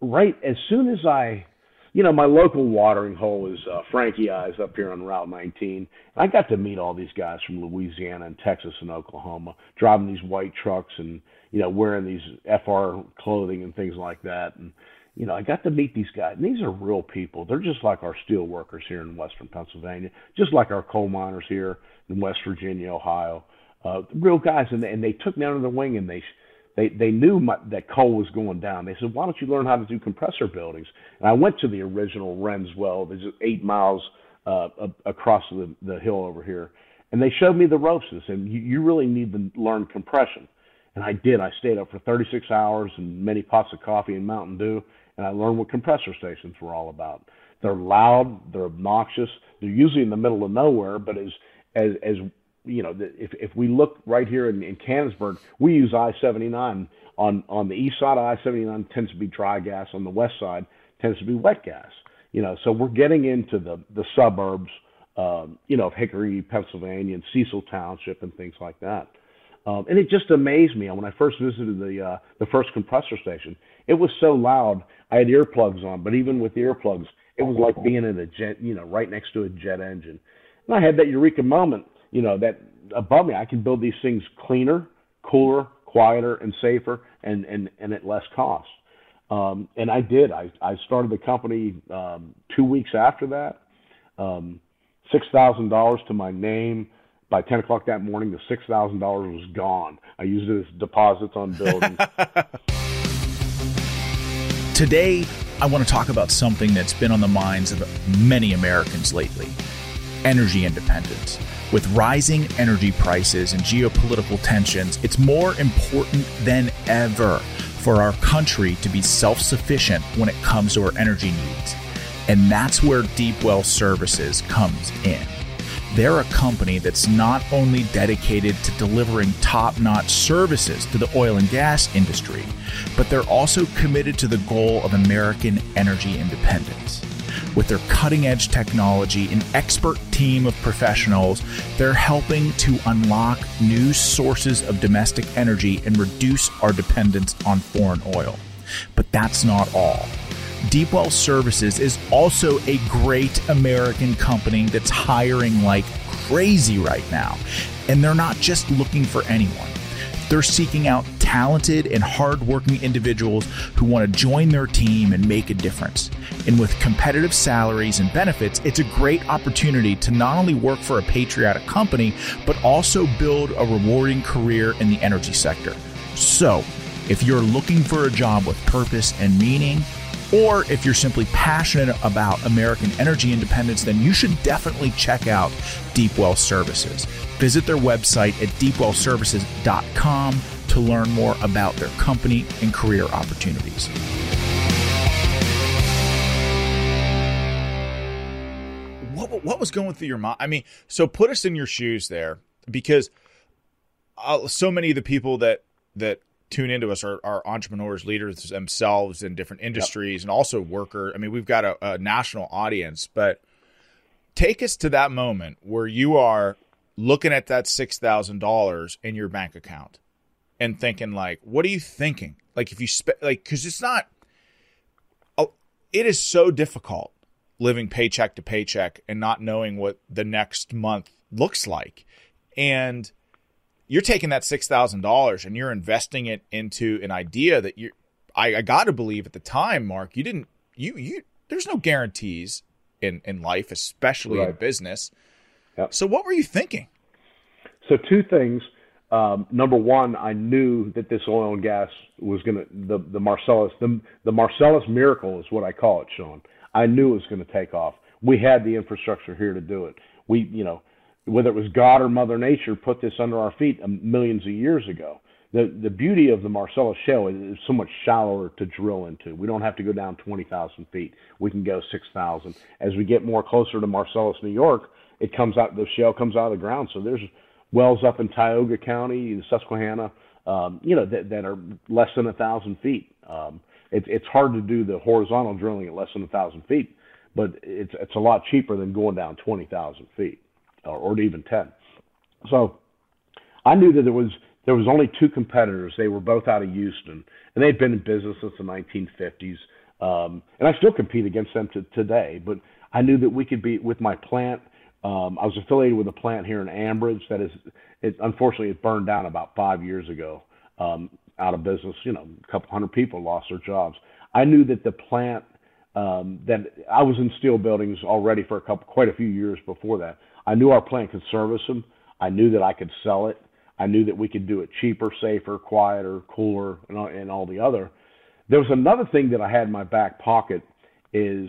right as soon as I you know, my local watering hole is uh, Frankie Eyes up here on Route 19. I got to meet all these guys from Louisiana and Texas and Oklahoma, driving these white trucks and you know wearing these FR clothing and things like that. And you know, I got to meet these guys. And these are real people. They're just like our steel workers here in Western Pennsylvania, just like our coal miners here in West Virginia, Ohio. Uh, real guys, and they, and they took me under their wing and they they they knew my, that coal was going down. They said, "Why don't you learn how to do compressor buildings?" And I went to the original Renz well. There's eight miles uh, across the, the hill over here, and they showed me the ropes and said, you, "You really need to learn compression." And I did. I stayed up for 36 hours and many pots of coffee and Mountain Dew, and I learned what compressor stations were all about. They're loud, they're obnoxious, they're usually in the middle of nowhere, but as as as you know, if if we look right here in, in Canonsburg, we use I-79 on on the east side of I-79 tends to be dry gas, on the west side tends to be wet gas. You know, so we're getting into the the suburbs, um, you know, of Hickory, Pennsylvania, and Cecil Township, and things like that. Um, and it just amazed me when I first visited the uh, the first compressor station. It was so loud. I had earplugs on, but even with the earplugs, it was like being in a jet, you know, right next to a jet engine. And I had that eureka moment you know, that above me, I can build these things cleaner, cooler, quieter, and safer, and and and at less cost. Um, and I did. I I started the company um, two weeks after that. Um, six thousand dollars to my name. By ten o'clock that morning, the six thousand dollars was gone. I used it as deposits on buildings. Today, I want to talk about something that's been on the minds of many Americans lately: energy independence. With rising energy prices and geopolitical tensions, it's more important than ever for our country to be self sufficient when it comes to our energy needs. And that's where Deep Well Services comes in. They're a company that's not only dedicated to delivering top notch services to the oil and gas industry, but they're also committed to the goal of American energy independence. With their cutting edge technology and expert team of professionals, they're helping to unlock new sources of domestic energy and reduce our dependence on foreign oil. But that's not all. Deepwell Services is also a great American company that's hiring like crazy right now. And they're not just looking for anyone. They're seeking out talented and hardworking individuals who want to join their team and make a difference. And with competitive salaries and benefits, it's a great opportunity to not only work for a patriotic company, but also build a rewarding career in the energy sector. So, if you're looking for a job with purpose and meaning, or if you're simply passionate about American energy independence, then you should definitely check out Deepwell Services. Visit their website at deepwellservices.com to learn more about their company and career opportunities. What, what was going through your mind? I mean, so put us in your shoes there because uh, so many of the people that that tune into us are, are entrepreneurs, leaders themselves in different industries, yep. and also worker. I mean, we've got a, a national audience, but take us to that moment where you are looking at that six thousand dollars in your bank account and thinking like, what are you thinking? Like if you spend like because it's not. Oh, it is so difficult living paycheck to paycheck and not knowing what the next month looks like, and you're taking that six thousand dollars and you're investing it into an idea that you I, I got to believe at the time, Mark, you didn't you you there's no guarantees in in life, especially right. in business. Yep. So what were you thinking? So two things. Um, number one, I knew that this oil and gas was going to the the Marcellus the the Marcellus miracle is what I call it, Sean. I knew it was going to take off. We had the infrastructure here to do it. We, you know, whether it was God or Mother Nature, put this under our feet millions of years ago. The the beauty of the Marcellus Shale is so much shallower to drill into. We don't have to go down 20,000 feet. We can go 6,000. As we get more closer to Marcellus, New York, it comes out, the shale comes out of the ground. So there's wells up in Tioga County, Susquehanna, um, you know, that, that are less than a thousand feet. Um, it, it's hard to do the horizontal drilling at less than a thousand feet, but it's it's a lot cheaper than going down twenty thousand feet or, or even ten. So I knew that there was there was only two competitors. They were both out of Houston, and they'd been in business since the 1950s. Um, and I still compete against them to today. But I knew that we could be with my plant. Um, I was affiliated with a plant here in Ambridge that is, it, unfortunately, it burned down about five years ago, um, out of business. You know, a couple hundred people lost their jobs. I knew that the plant um, that I was in steel buildings already for a couple, quite a few years before that. I knew our plant could service them. I knew that I could sell it. I knew that we could do it cheaper, safer, quieter, cooler, and all, and all the other. There was another thing that I had in my back pocket is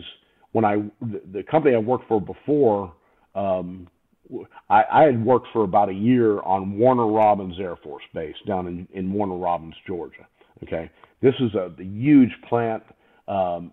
when I the, company I worked for before. Um, I, I had worked for about a year on Warner Robins Air Force Base down in, in Warner Robins, Georgia. Okay, this is a huge plant, um,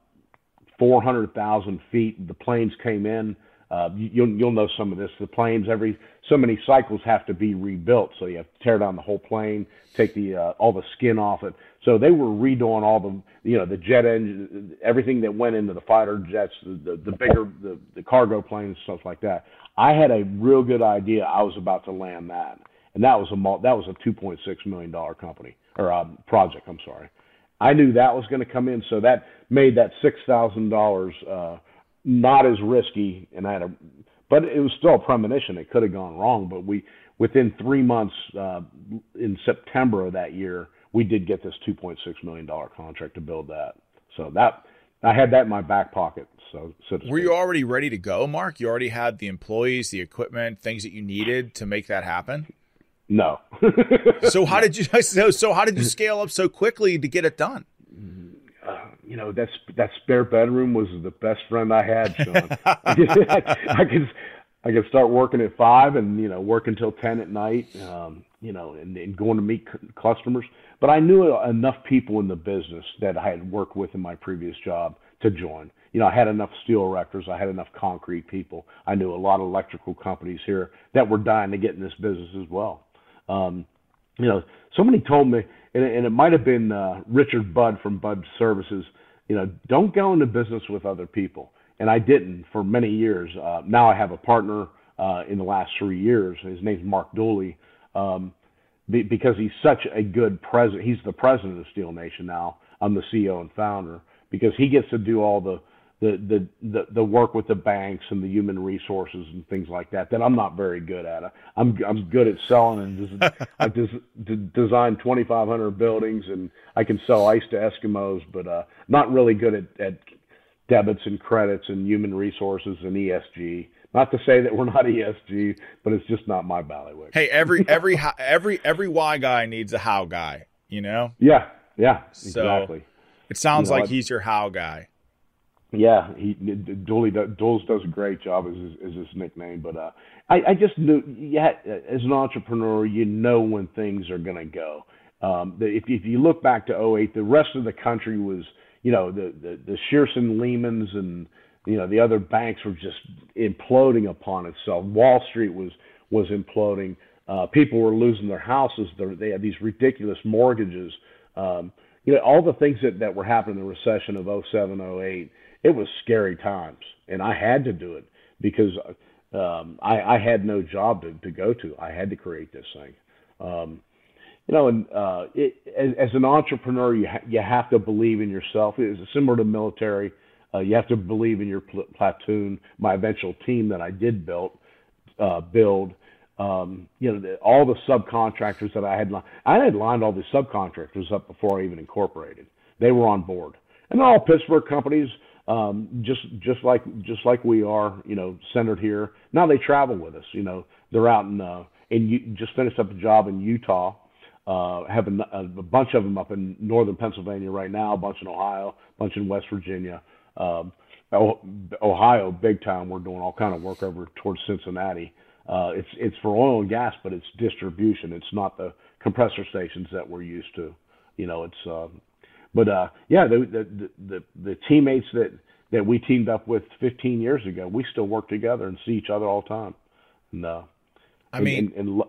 400,000 feet. The planes came in uh, you'll you'll know some of this. The planes every so many cycles have to be rebuilt, so you have to tear down the whole plane, take the uh, all the skin off it. So they were redoing all the you know the jet engine, everything that went into the fighter jets, the the, the bigger the, the cargo planes, stuff like that. I had a real good idea. I was about to land that, and that was a that was a 2.6 million dollar company or um, project. I'm sorry. I knew that was going to come in, so that made that six thousand uh, not as risky, and I had a, but it was still a premonition. It could have gone wrong, but we within three months uh, in September of that year, we did get this 2.6 million dollar contract to build that. So that I had that in my back pocket. So, so were you already ready to go, Mark? You already had the employees, the equipment, things that you needed to make that happen. No. so how did you so, so how did you scale up so quickly to get it done? You know, that that spare bedroom was the best friend I had, Sean. I could I could start working at five and you know work until ten at night, um, you know, and, and going to meet c- customers. But I knew enough people in the business that I had worked with in my previous job to join. You know, I had enough steel erectors, I had enough concrete people. I knew a lot of electrical companies here that were dying to get in this business as well. Um, you know, somebody told me, and, and it might have been uh, Richard Budd from Budd Services you know, don't go into business with other people. And I didn't for many years. Uh, now I have a partner uh, in the last three years. His name's Mark Dooley. Um, be, because he's such a good president. He's the president of Steel Nation now. I'm the CEO and founder because he gets to do all the the, the the the work with the banks and the human resources and things like that that I'm not very good at. I'm I'm good at selling and des- I des- d- design 2,500 buildings and I can sell ice to Eskimos, but uh, not really good at, at debits and credits and human resources and ESG. Not to say that we're not ESG, but it's just not my bailiwick. Hey, every every every every why guy needs a how guy, you know? Yeah, yeah, exactly. It sounds you know, like he's your how guy. Yeah, he Dooley Doles does a great job as his, as his nickname, but uh, I, I just knew. Yeah, as an entrepreneur, you know when things are going to go. Um, the, if if you look back to 08, the rest of the country was, you know, the the, the Shearson Lehmans and you know the other banks were just imploding upon itself. Wall Street was was imploding. Uh, people were losing their houses. They're, they had these ridiculous mortgages. Um, you know, all the things that, that were happening in the recession of 07, 08 it was scary times, and I had to do it because um, I, I had no job to, to go to. I had to create this thing. Um, you know, and uh, it, as, as an entrepreneur, you ha- you have to believe in yourself. It's similar to military. Uh, you have to believe in your pl- platoon. My eventual team that I did build, uh, build. Um, you know, the, all the subcontractors that I had, li- I had lined all the subcontractors up before I even incorporated. They were on board, and all Pittsburgh companies um, just just like just like we are, you know, centered here. Now they travel with us. You know, they're out in uh, and you just finished up a job in Utah. Uh, have a, a bunch of them up in northern Pennsylvania right now, a bunch in Ohio, a bunch in West Virginia. Um, Ohio, big time. We're doing all kind of work over towards Cincinnati. Uh, it's it's for oil and gas, but it's distribution. It's not the compressor stations that we're used to. You know, it's uh, but uh, yeah, the, the the the teammates that that we teamed up with 15 years ago, we still work together and see each other all the time. No. I and, mean, and, and,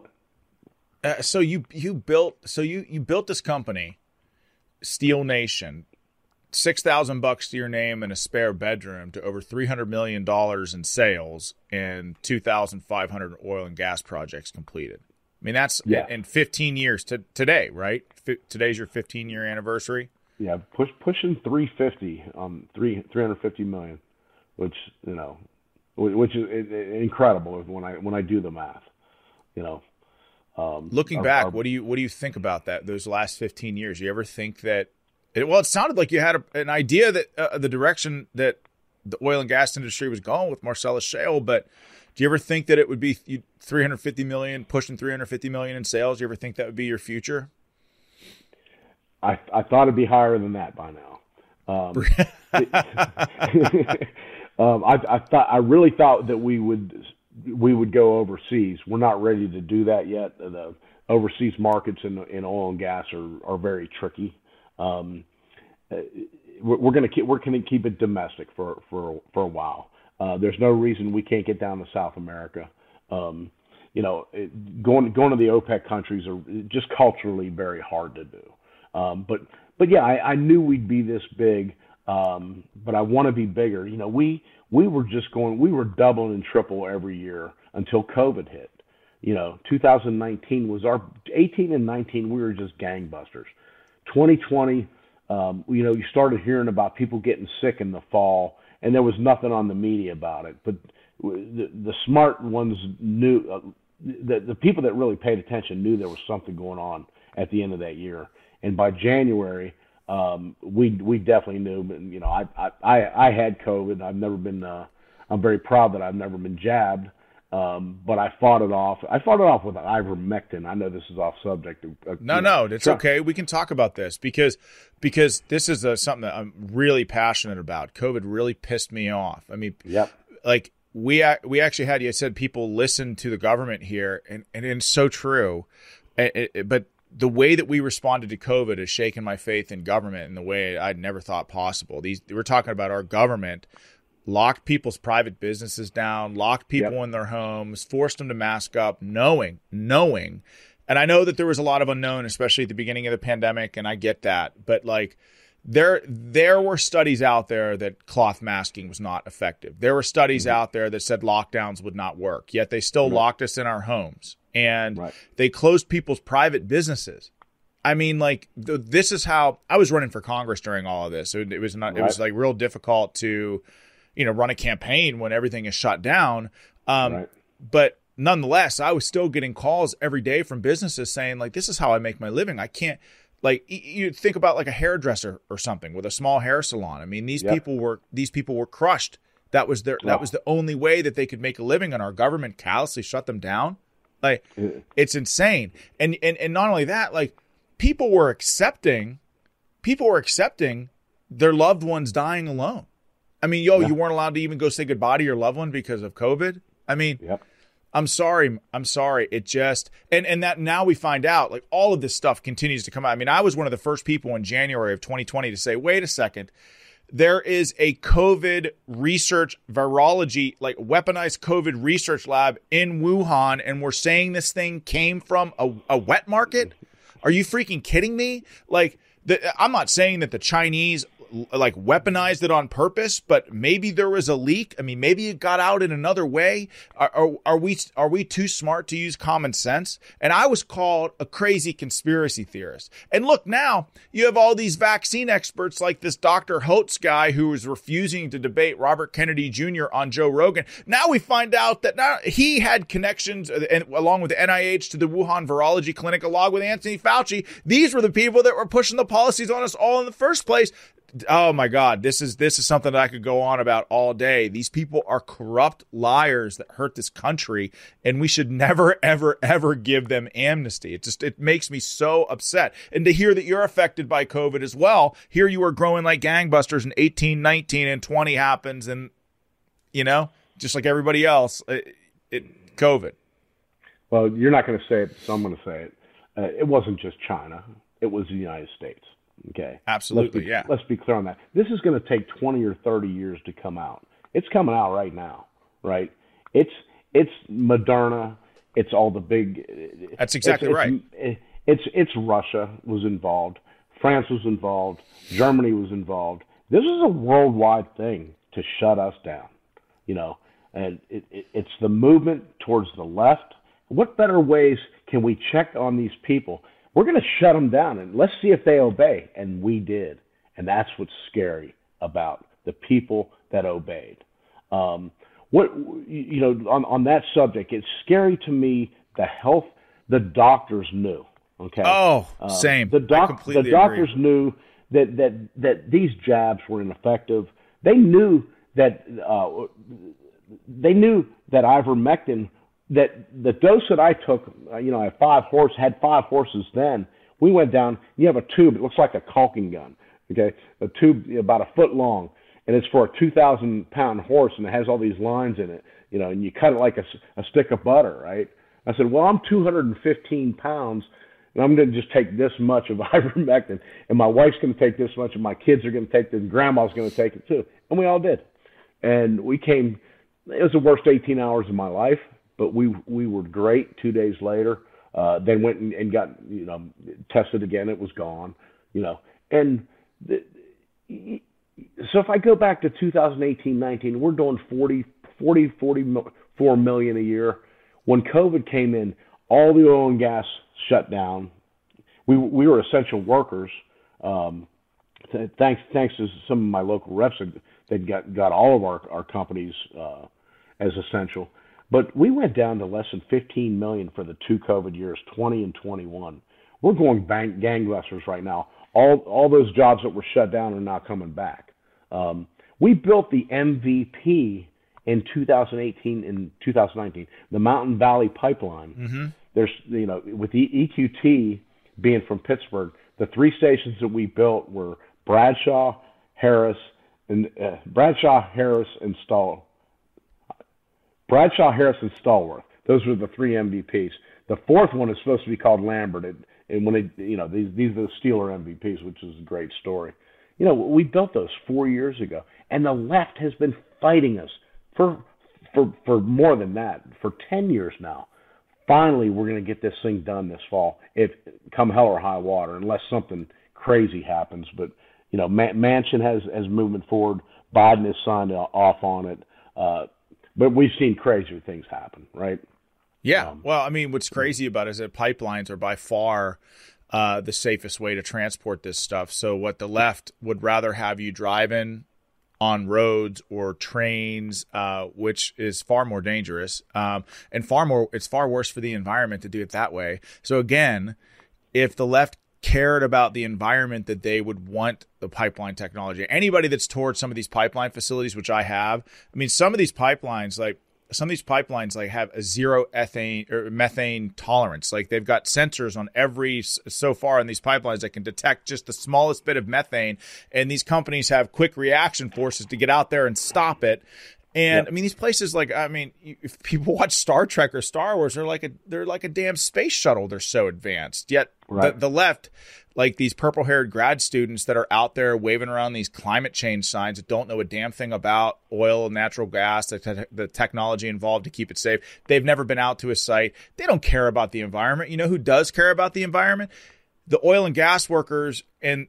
uh, so you you built so you you built this company, Steel Nation, six thousand bucks to your name and a spare bedroom to over three hundred million dollars in sales and two thousand five hundred oil and gas projects completed. I mean that's yeah. in fifteen years to today, right? F- today's your fifteen year anniversary. Yeah, push pushing three fifty um three three hundred fifty million, which you know, which is incredible when I when I do the math, you know. Um, Looking our, back, our, what do you what do you think about that? Those last fifteen years, you ever think that it, well, it sounded like you had a, an idea that uh, the direction that the oil and gas industry was going with Marcellus Shale, but do you ever think that it would be 350 million, pushing 350 million in sales? Do you ever think that would be your future? I I thought it'd be higher than that by now. Um, um, I, I thought I really thought that we would we would go overseas. We're not ready to do that yet. The overseas markets in in oil and gas are are very tricky. Um, uh, we're going to keep we're going to keep it domestic for for for a while. Uh, there's no reason we can't get down to South America. Um, you know, it, going going to the OPEC countries are just culturally very hard to do. Um, but but yeah, I, I knew we'd be this big, um, but I want to be bigger. You know, we we were just going, we were doubling and triple every year until COVID hit. You know, 2019 was our 18 and 19. We were just gangbusters. 2020, um, you know, you started hearing about people getting sick in the fall, and there was nothing on the media about it. But the, the smart ones knew, uh, the, the people that really paid attention knew there was something going on at the end of that year. And by January, um, we we definitely knew. You know, I I I had COVID. I've never been. Uh, I'm very proud that I've never been jabbed. Um, but I fought it off. I fought it off with ivermectin. I know this is off subject. Uh, no, no, it's okay. We can talk about this because because this is a, something that I'm really passionate about. COVID really pissed me off. I mean, yep. like we we actually had you said people listen to the government here, and and it's so true. It, it, but the way that we responded to COVID has shaken my faith in government in the way I'd never thought possible. These we're talking about our government locked people's private businesses down, locked people yep. in their homes, forced them to mask up, knowing, knowing. And I know that there was a lot of unknown, especially at the beginning of the pandemic, and I get that. But like there there were studies out there that cloth masking was not effective. There were studies mm-hmm. out there that said lockdowns would not work. Yet they still locked us in our homes and right. they closed people's private businesses. I mean, like th- this is how I was running for Congress during all of this. It, it was not. Right. It was like real difficult to, you know, run a campaign when everything is shut down. Um, right. But nonetheless, I was still getting calls every day from businesses saying like, "This is how I make my living. I can't." Like you think about like a hairdresser or something with a small hair salon. I mean, these yep. people were these people were crushed. That was their that was the only way that they could make a living, and our government callously shut them down. Like it's insane. And and and not only that, like people were accepting people were accepting their loved ones dying alone. I mean, yo, yeah. you weren't allowed to even go say goodbye to your loved one because of COVID. I mean, yep. I'm sorry. I'm sorry. It just and and that now we find out like all of this stuff continues to come out. I mean, I was one of the first people in January of 2020 to say, "Wait a second there is a COVID research virology, like weaponized COVID research lab in Wuhan, and we're saying this thing came from a, a wet market. Are you freaking kidding me? Like, the, I'm not saying that the Chinese like weaponized it on purpose, but maybe there was a leak. I mean, maybe it got out in another way. Are, are, are, we are we too smart to use common sense? And I was called a crazy conspiracy theorist. And look, now you have all these vaccine experts like this Dr. Hotez guy who was refusing to debate Robert Kennedy Jr. on Joe Rogan. Now we find out that now he had connections uh, and along with the NIH to the Wuhan Virology Clinic, along with Anthony Fauci. These were the people that were pushing the policies on us all in the first place oh my god this is this is something that i could go on about all day. These people are corrupt liars that hurt this country and we should never ever ever give them amnesty. It just it makes me so upset. And to hear that you're affected by covid as well here you are growing like gangbusters and 18 19 and 20 happens and you know just like everybody else it, it covid. Well you're not going to say it so i'm going to say it. Uh, it wasn't just china. It was the united states Okay. Absolutely. Let's be, yeah. Let's be clear on that. This is going to take 20 or 30 years to come out. It's coming out right now, right? It's it's Moderna. It's all the big. That's exactly it's, right. It's, it's it's Russia was involved, France was involved, Germany was involved. This is a worldwide thing to shut us down, you know. And it, it, it's the movement towards the left. What better ways can we check on these people? We're going to shut them down and let's see if they obey. And we did. And that's what's scary about the people that obeyed. Um, what you know on on that subject, it's scary to me. The health, the doctors knew. Okay. Oh, um, same. The doc, the doctors agree. knew that that that these jabs were ineffective. They knew that uh, they knew that ivermectin that the dose that I took. Uh, you know, I had five horse had five horses then. We went down. You have a tube. It looks like a caulking gun. Okay, a tube about a foot long and it's for a 2,000 pound horse and it has all these lines in it, you know, and you cut it like a, a stick of butter, right? I said, well, I'm 215 pounds and I'm going to just take this much of ivermectin, and my wife's going to take this much, and my kids are going to take this, and grandma's going to take it too. And we all did. And we came, it was the worst 18 hours of my life, but we, we were great two days later. Uh, then went and, and got, you know, tested again. It was gone, you know, and the, so if I go back to 2018, 19, we're doing 40, 40, 44 million a year. When COVID came in, all the oil and gas shut down. We we were essential workers. Um, thanks thanks to some of my local reps that got got all of our our companies uh, as essential. But we went down to less than 15 million for the two COVID years, 20 and 21. We're going bang, gangbusters right now. All all those jobs that were shut down are now coming back. Um, we built the MVP in 2018 and 2019, the Mountain Valley Pipeline. Mm-hmm. There's, you know, with the EQT being from Pittsburgh, the three stations that we built were Bradshaw, Harris, and uh, Bradshaw, Harris, and Stall. Bradshaw, Harris, and Stallworth. Those were the three MVPs. The fourth one is supposed to be called Lambert, and, and when they, you know, these these are the Steeler MVPs, which is a great story. You know, we built those four years ago, and the left has been fighting us for for for more than that for ten years now. Finally, we're going to get this thing done this fall, if come hell or high water, unless something crazy happens. But you know, Manchin has has movement forward. Biden has signed off on it. Uh, but we've seen crazier things happen, right? Yeah. Um, well, I mean, what's crazy about it is that pipelines are by far uh, the safest way to transport this stuff. So what the left would rather have you driving on roads or trains, uh, which is far more dangerous um, and far more. It's far worse for the environment to do it that way. So again, if the left cared about the environment that they would want the pipeline technology. Anybody that's toured some of these pipeline facilities, which I have, I mean, some of these pipelines, like some of these pipelines like have a zero ethane or methane tolerance. Like they've got sensors on every so far in these pipelines that can detect just the smallest bit of methane, and these companies have quick reaction forces to get out there and stop it. And yep. I mean, these places, like I mean, if people watch Star Trek or Star Wars, they're like a they're like a damn space shuttle. They're so advanced. Yet right. the, the left, like these purple haired grad students that are out there waving around these climate change signs that don't know a damn thing about oil and natural gas, the, te- the technology involved to keep it safe. They've never been out to a site. They don't care about the environment. You know who does care about the environment? The oil and gas workers and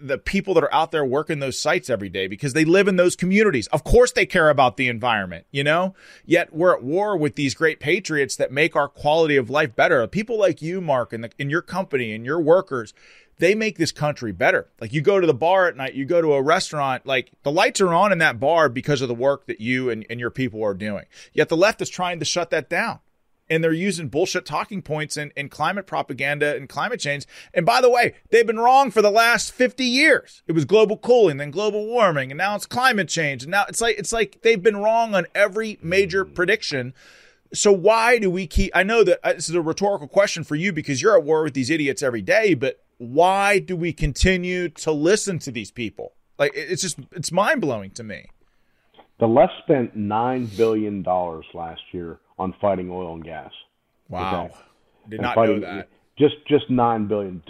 the people that are out there working those sites every day because they live in those communities. Of course, they care about the environment, you know? Yet we're at war with these great patriots that make our quality of life better. People like you, Mark, and in your company and your workers, they make this country better. Like you go to the bar at night, you go to a restaurant, like the lights are on in that bar because of the work that you and, and your people are doing. Yet the left is trying to shut that down and they're using bullshit talking points and, and climate propaganda and climate change. And by the way, they've been wrong for the last 50 years. It was global cooling, then global warming, and now it's climate change. And now it's like it's like they've been wrong on every major prediction. So why do we keep I know that uh, this is a rhetorical question for you because you're at war with these idiots every day, but why do we continue to listen to these people? Like it's just it's mind-blowing to me. The left spent 9 billion dollars last year on fighting oil and gas. Wow, okay? did and not fighting, know that. Just just nine billion.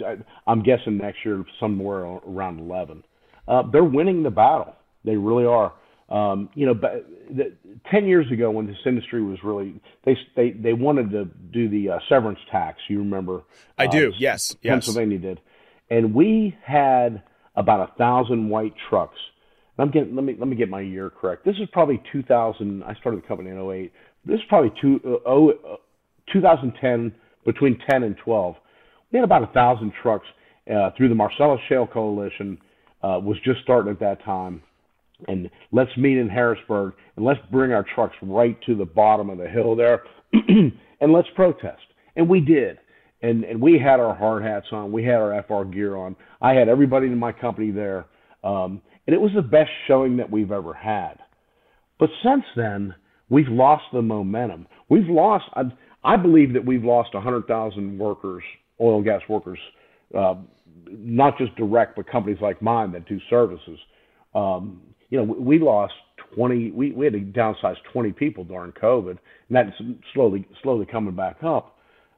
I'm guessing next year somewhere around eleven. Uh, they're winning the battle. They really are. Um, you know, but the, ten years ago when this industry was really they they they wanted to do the uh, severance tax. You remember? I do. Uh, yes. Pennsylvania yes. did, and we had about a thousand white trucks. I'm getting let me let me get my year correct. This is probably 2000. I started the company in 08. This is probably two, uh, oh, uh, 2010 between 10 and 12. We had about a thousand trucks uh, through the Marcellus Shale Coalition. Uh, was just starting at that time and let's meet in Harrisburg and let's bring our trucks right to the bottom of the hill there and let's protest. And we did. And and we had our hard hats on, we had our FR gear on. I had everybody in my company there. Um, and it was the best showing that we've ever had. But since then, we've lost the momentum. We've lost I, I believe that we've lost 100,000 workers, oil and gas workers, uh, not just direct, but companies like mine that do services. Um, you know, we lost 20, we, we had to downsize 20 people during COVID, and that's slowly, slowly coming back up.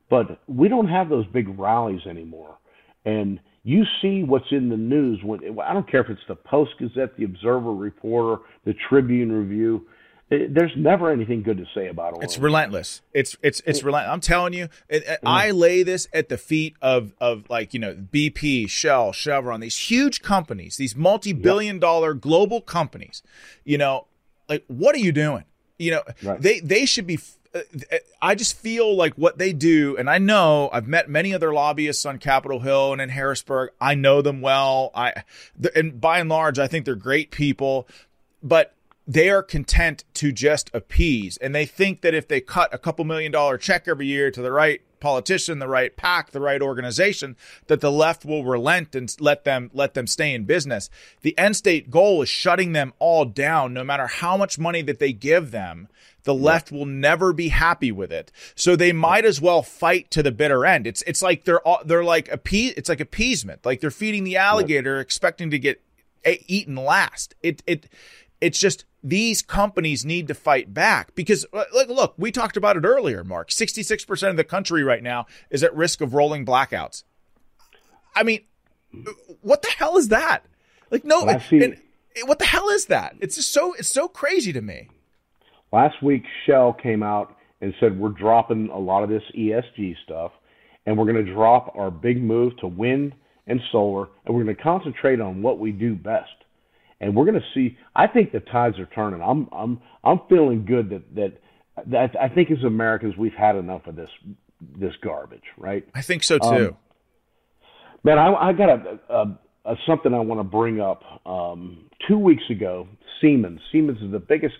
But we don't have those big rallies anymore. And you see what's in the news when I don't care if it's the Post Gazette, the Observer Reporter, the Tribune Review there's never anything good to say about oil. It's relentless. It's it's it's relentless. I'm telling you, it, it, mm. I lay this at the feet of of like you know BP, Shell, Chevron, these huge companies, these multi-billion dollar global companies. You know, like what are you doing? You know, right. they they should be. Uh, I just feel like what they do, and I know I've met many other lobbyists on Capitol Hill and in Harrisburg. I know them well. I and by and large, I think they're great people. But they are content to just appease. And they think that if they cut a couple million dollar check every year to the right politician, the right pack, the right organization, that the left will relent and let them let them stay in business. The end state goal is shutting them all down, no matter how much money that they give them. The left will never be happy with it, so they might as well fight to the bitter end. It's it's like they're they're like appease. It's like appeasement, like they're feeding the alligator, expecting to get eaten last. It it it's just these companies need to fight back because uh, look, look, we talked about it earlier, Mark. 66% of the country right now is at risk of rolling blackouts. I mean, what the hell is that? Like no, and, what the hell is that? It's just so it's so crazy to me. Last week Shell came out and said we're dropping a lot of this ESG stuff and we're going to drop our big move to wind and solar and we're going to concentrate on what we do best and we're going to see. I think the tides are turning. I'm I'm I'm feeling good that that that I think as Americans we've had enough of this this garbage, right? I think so too. Um, man, I, I got a, a, a something I want to bring up. Um, two weeks ago, Siemens. Siemens is the biggest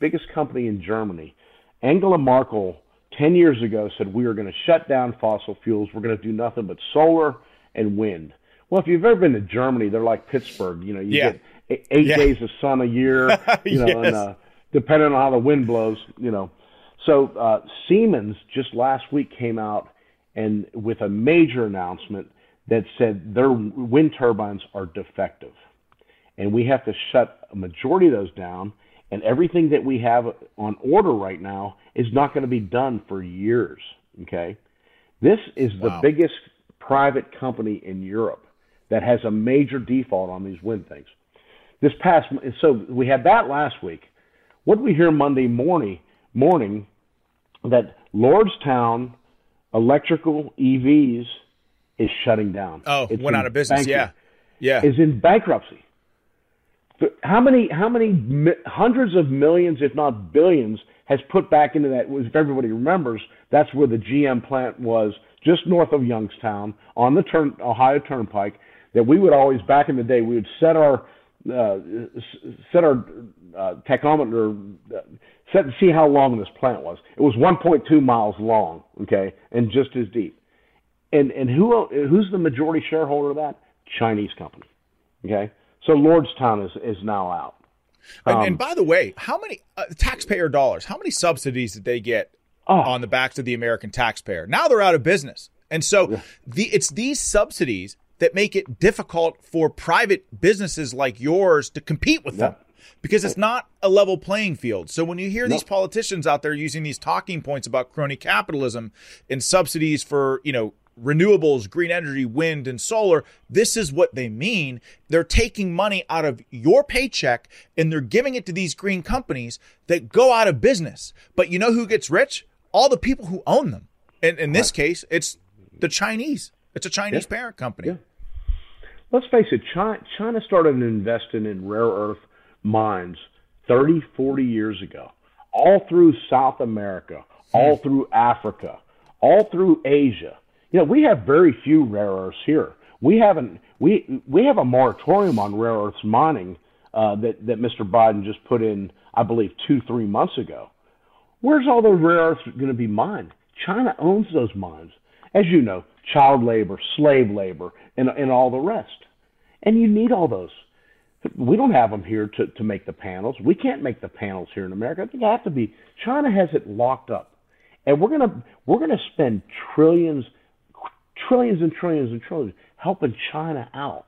biggest company in Germany. Angela Merkel ten years ago said we are going to shut down fossil fuels. We're going to do nothing but solar and wind. Well, if you've ever been to Germany, they're like Pittsburgh. You know, you yeah. get eight yeah. days of sun a year, you know, yes. and uh, depending on how the wind blows, you know. So uh, Siemens just last week came out and with a major announcement that said their wind turbines are defective, and we have to shut a majority of those down. And everything that we have on order right now is not going to be done for years. Okay, this is wow. the biggest private company in Europe that has a major default on these wind things this past so we had that last week. What did we hear Monday morning? Morning that Lordstown Electrical EVs is shutting down. Oh, it's went out of business. Yeah, yeah, is in bankruptcy. How many how many hundreds of millions, if not billions, has put back into that? If everybody remembers, that's where the GM plant was, just north of Youngstown on the turn, Ohio Turnpike. That we would always back in the day we would set our uh, set our uh, tachometer, uh, set to see how long this plant was. It was 1.2 miles long, okay, and just as deep. And and who who's the majority shareholder of that? Chinese company, okay. So Lordstown is is now out. Um, and, and, by the way, how many uh, taxpayer dollars? How many subsidies did they get oh. on the backs of the American taxpayer? Now they're out of business, and so the it's these subsidies that make it difficult for private businesses like yours to compete with them because it's not a level playing field. So when you hear these politicians out there using these talking points about crony capitalism and subsidies for, you know, renewables, green energy, wind, and solar. This is what they mean. They're taking money out of your paycheck and they're giving it to these green companies that go out of business. But you know who gets rich? All the people who own them. And in this case, it's the Chinese. It's a Chinese yeah. parent company. Yeah. Let's face it, China, China started investing in rare earth mines 30, 40 years ago, all through South America, all hmm. through Africa, all through Asia you know, we have very few rare earths here. We haven't we we have a moratorium on rare earths mining uh, that that Mr. Biden just put in, I believe, two three months ago. Where's all those rare earths going to be mined? China owns those mines, as you know, child labor, slave labor, and and all the rest. And you need all those. We don't have them here to, to make the panels. We can't make the panels here in America. They have to be. China has it locked up, and we're gonna we're gonna spend trillions trillions and trillions and trillions helping China out.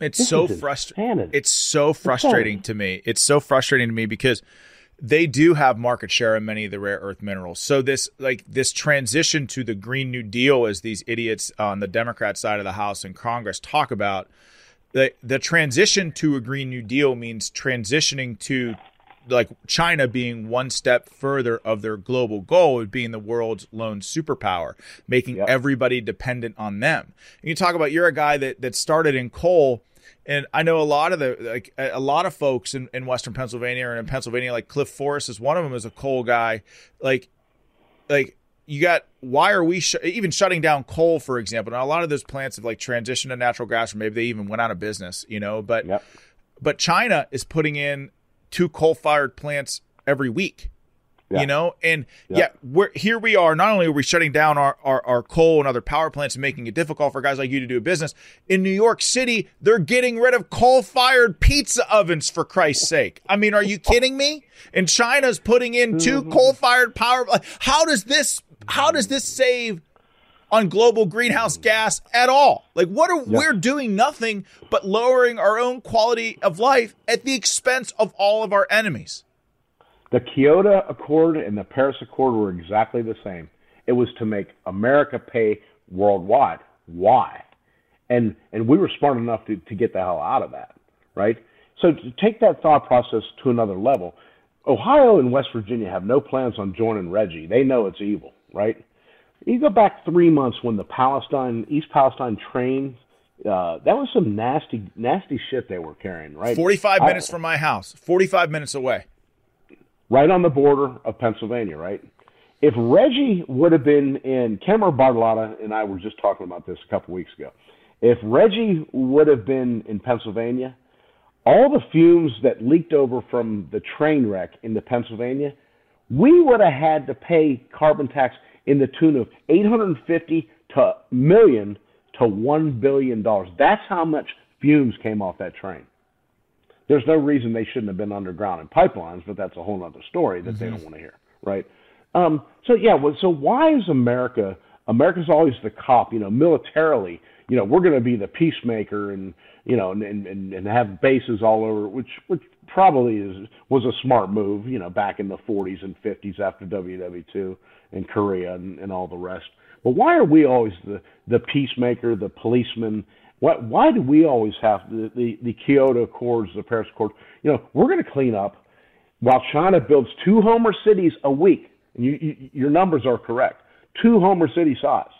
It's this so frustrating. It's so frustrating to me. It's so frustrating to me because they do have market share in many of the rare earth minerals. So this like this transition to the Green New Deal, as these idiots on the Democrat side of the House and Congress talk about, the the transition to a Green New Deal means transitioning to like China being one step further of their global goal of being the world's lone superpower, making yep. everybody dependent on them. And you talk about you're a guy that that started in coal. And I know a lot of the like a lot of folks in, in Western Pennsylvania and in Pennsylvania, like Cliff Forrest is one of them, is a coal guy. Like, like you got why are we sh- even shutting down coal, for example? Now a lot of those plants have like transitioned to natural gas, or maybe they even went out of business, you know. But yep. but China is putting in two coal fired plants every week. Yeah. You know, and yeah. yeah, we're here we are. Not only are we shutting down our, our, our coal and other power plants and making it difficult for guys like you to do business, in New York City, they're getting rid of coal fired pizza ovens for Christ's sake. I mean, are you kidding me? And China's putting in 2 mm-hmm. coal fired power. How does this, how does this save on global greenhouse gas at all. Like what are yep. we're doing nothing but lowering our own quality of life at the expense of all of our enemies. The Kyoto Accord and the Paris Accord were exactly the same. It was to make America pay worldwide. Why? And and we were smart enough to, to get the hell out of that, right? So to take that thought process to another level, Ohio and West Virginia have no plans on joining RGGI. They know it's evil, right? You go back three months when the Palestine East Palestine train. Uh, that was some nasty, nasty shit they were carrying, right? Forty-five minutes I, from my house. Forty-five minutes away. Right on the border of Pennsylvania, right? If RGGI would have been in, Camera Bartolotta and I were just talking about this a couple weeks ago. If RGGI would have been in Pennsylvania, all the fumes that leaked over from the train wreck into Pennsylvania, we would have had to pay carbon tax in the tune of 850 to million to 1 billion dollars. That's how much fumes came off that train. There's no reason they shouldn't have been underground in pipelines, but that's a whole other story that mm-hmm. they don't want to hear, right? Um, so yeah, well, so why is America? America's always the cop, you know, militarily. You know, we're going to be the peacemaker, and you know, and, and and have bases all over, which which probably is was a smart move, you know, back in the 40s and 50s after WW2 and Korea and, and all the rest. But why are we always the the peacemaker, the policeman? What, why do we always have the, the, the Kyoto Accords, the Paris Accords? You know, we're going to clean up while China builds two Homer cities a week. And you, you, your numbers are correct. Two Homer city size.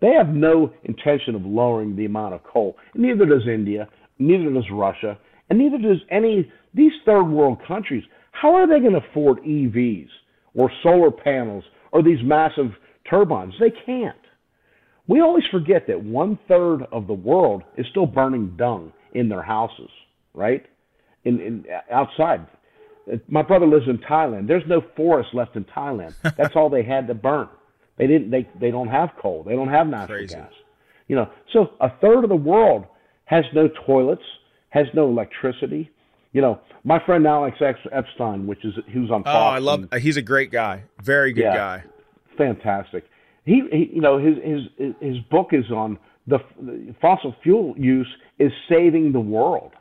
They have no intention of lowering the amount of coal. Neither does India. Neither does Russia. And neither does any these third world countries. How are they going to afford EVs or solar panels or these massive turbines. They can't. We always forget that one third of the world is still burning dung in their houses, right? In, in outside. My brother lives in Thailand. There's no forest left in Thailand. That's all they had to burn. They didn't. They they don't have coal. They don't have natural Crazy. gas. You know. So a third of the world has no toilets, has no electricity. You know, my friend Alex Epstein, which is who's on oh, Fox. Oh, I love. And, he's a great guy. Very good yeah, guy. Fantastic. He, he, you know, his his his book is on the, the fossil fuel use is saving the world.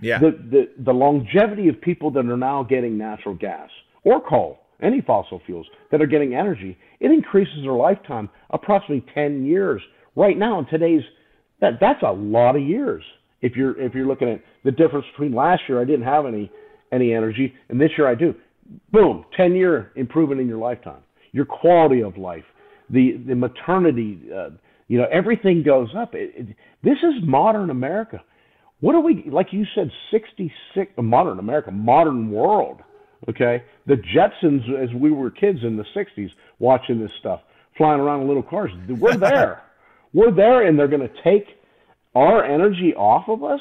Yeah. The, the the longevity of people that are now getting natural gas or coal any fossil fuels that are getting energy, it increases their lifetime approximately 10 years. Right now, in today's that that's a lot of years. If you're if you're looking at the difference between last year, I didn't have any any energy, and this year I do. Boom, 10 year improvement in your lifetime. Your quality of life, the the maternity, uh, you know, everything goes up. It, it, this is modern America. What are we like? You said 66 modern America, modern world. Okay, the Jetsons as we were kids in the 60s watching this stuff, flying around in little cars. We're there. we're there, and they're going to take our energy off of us.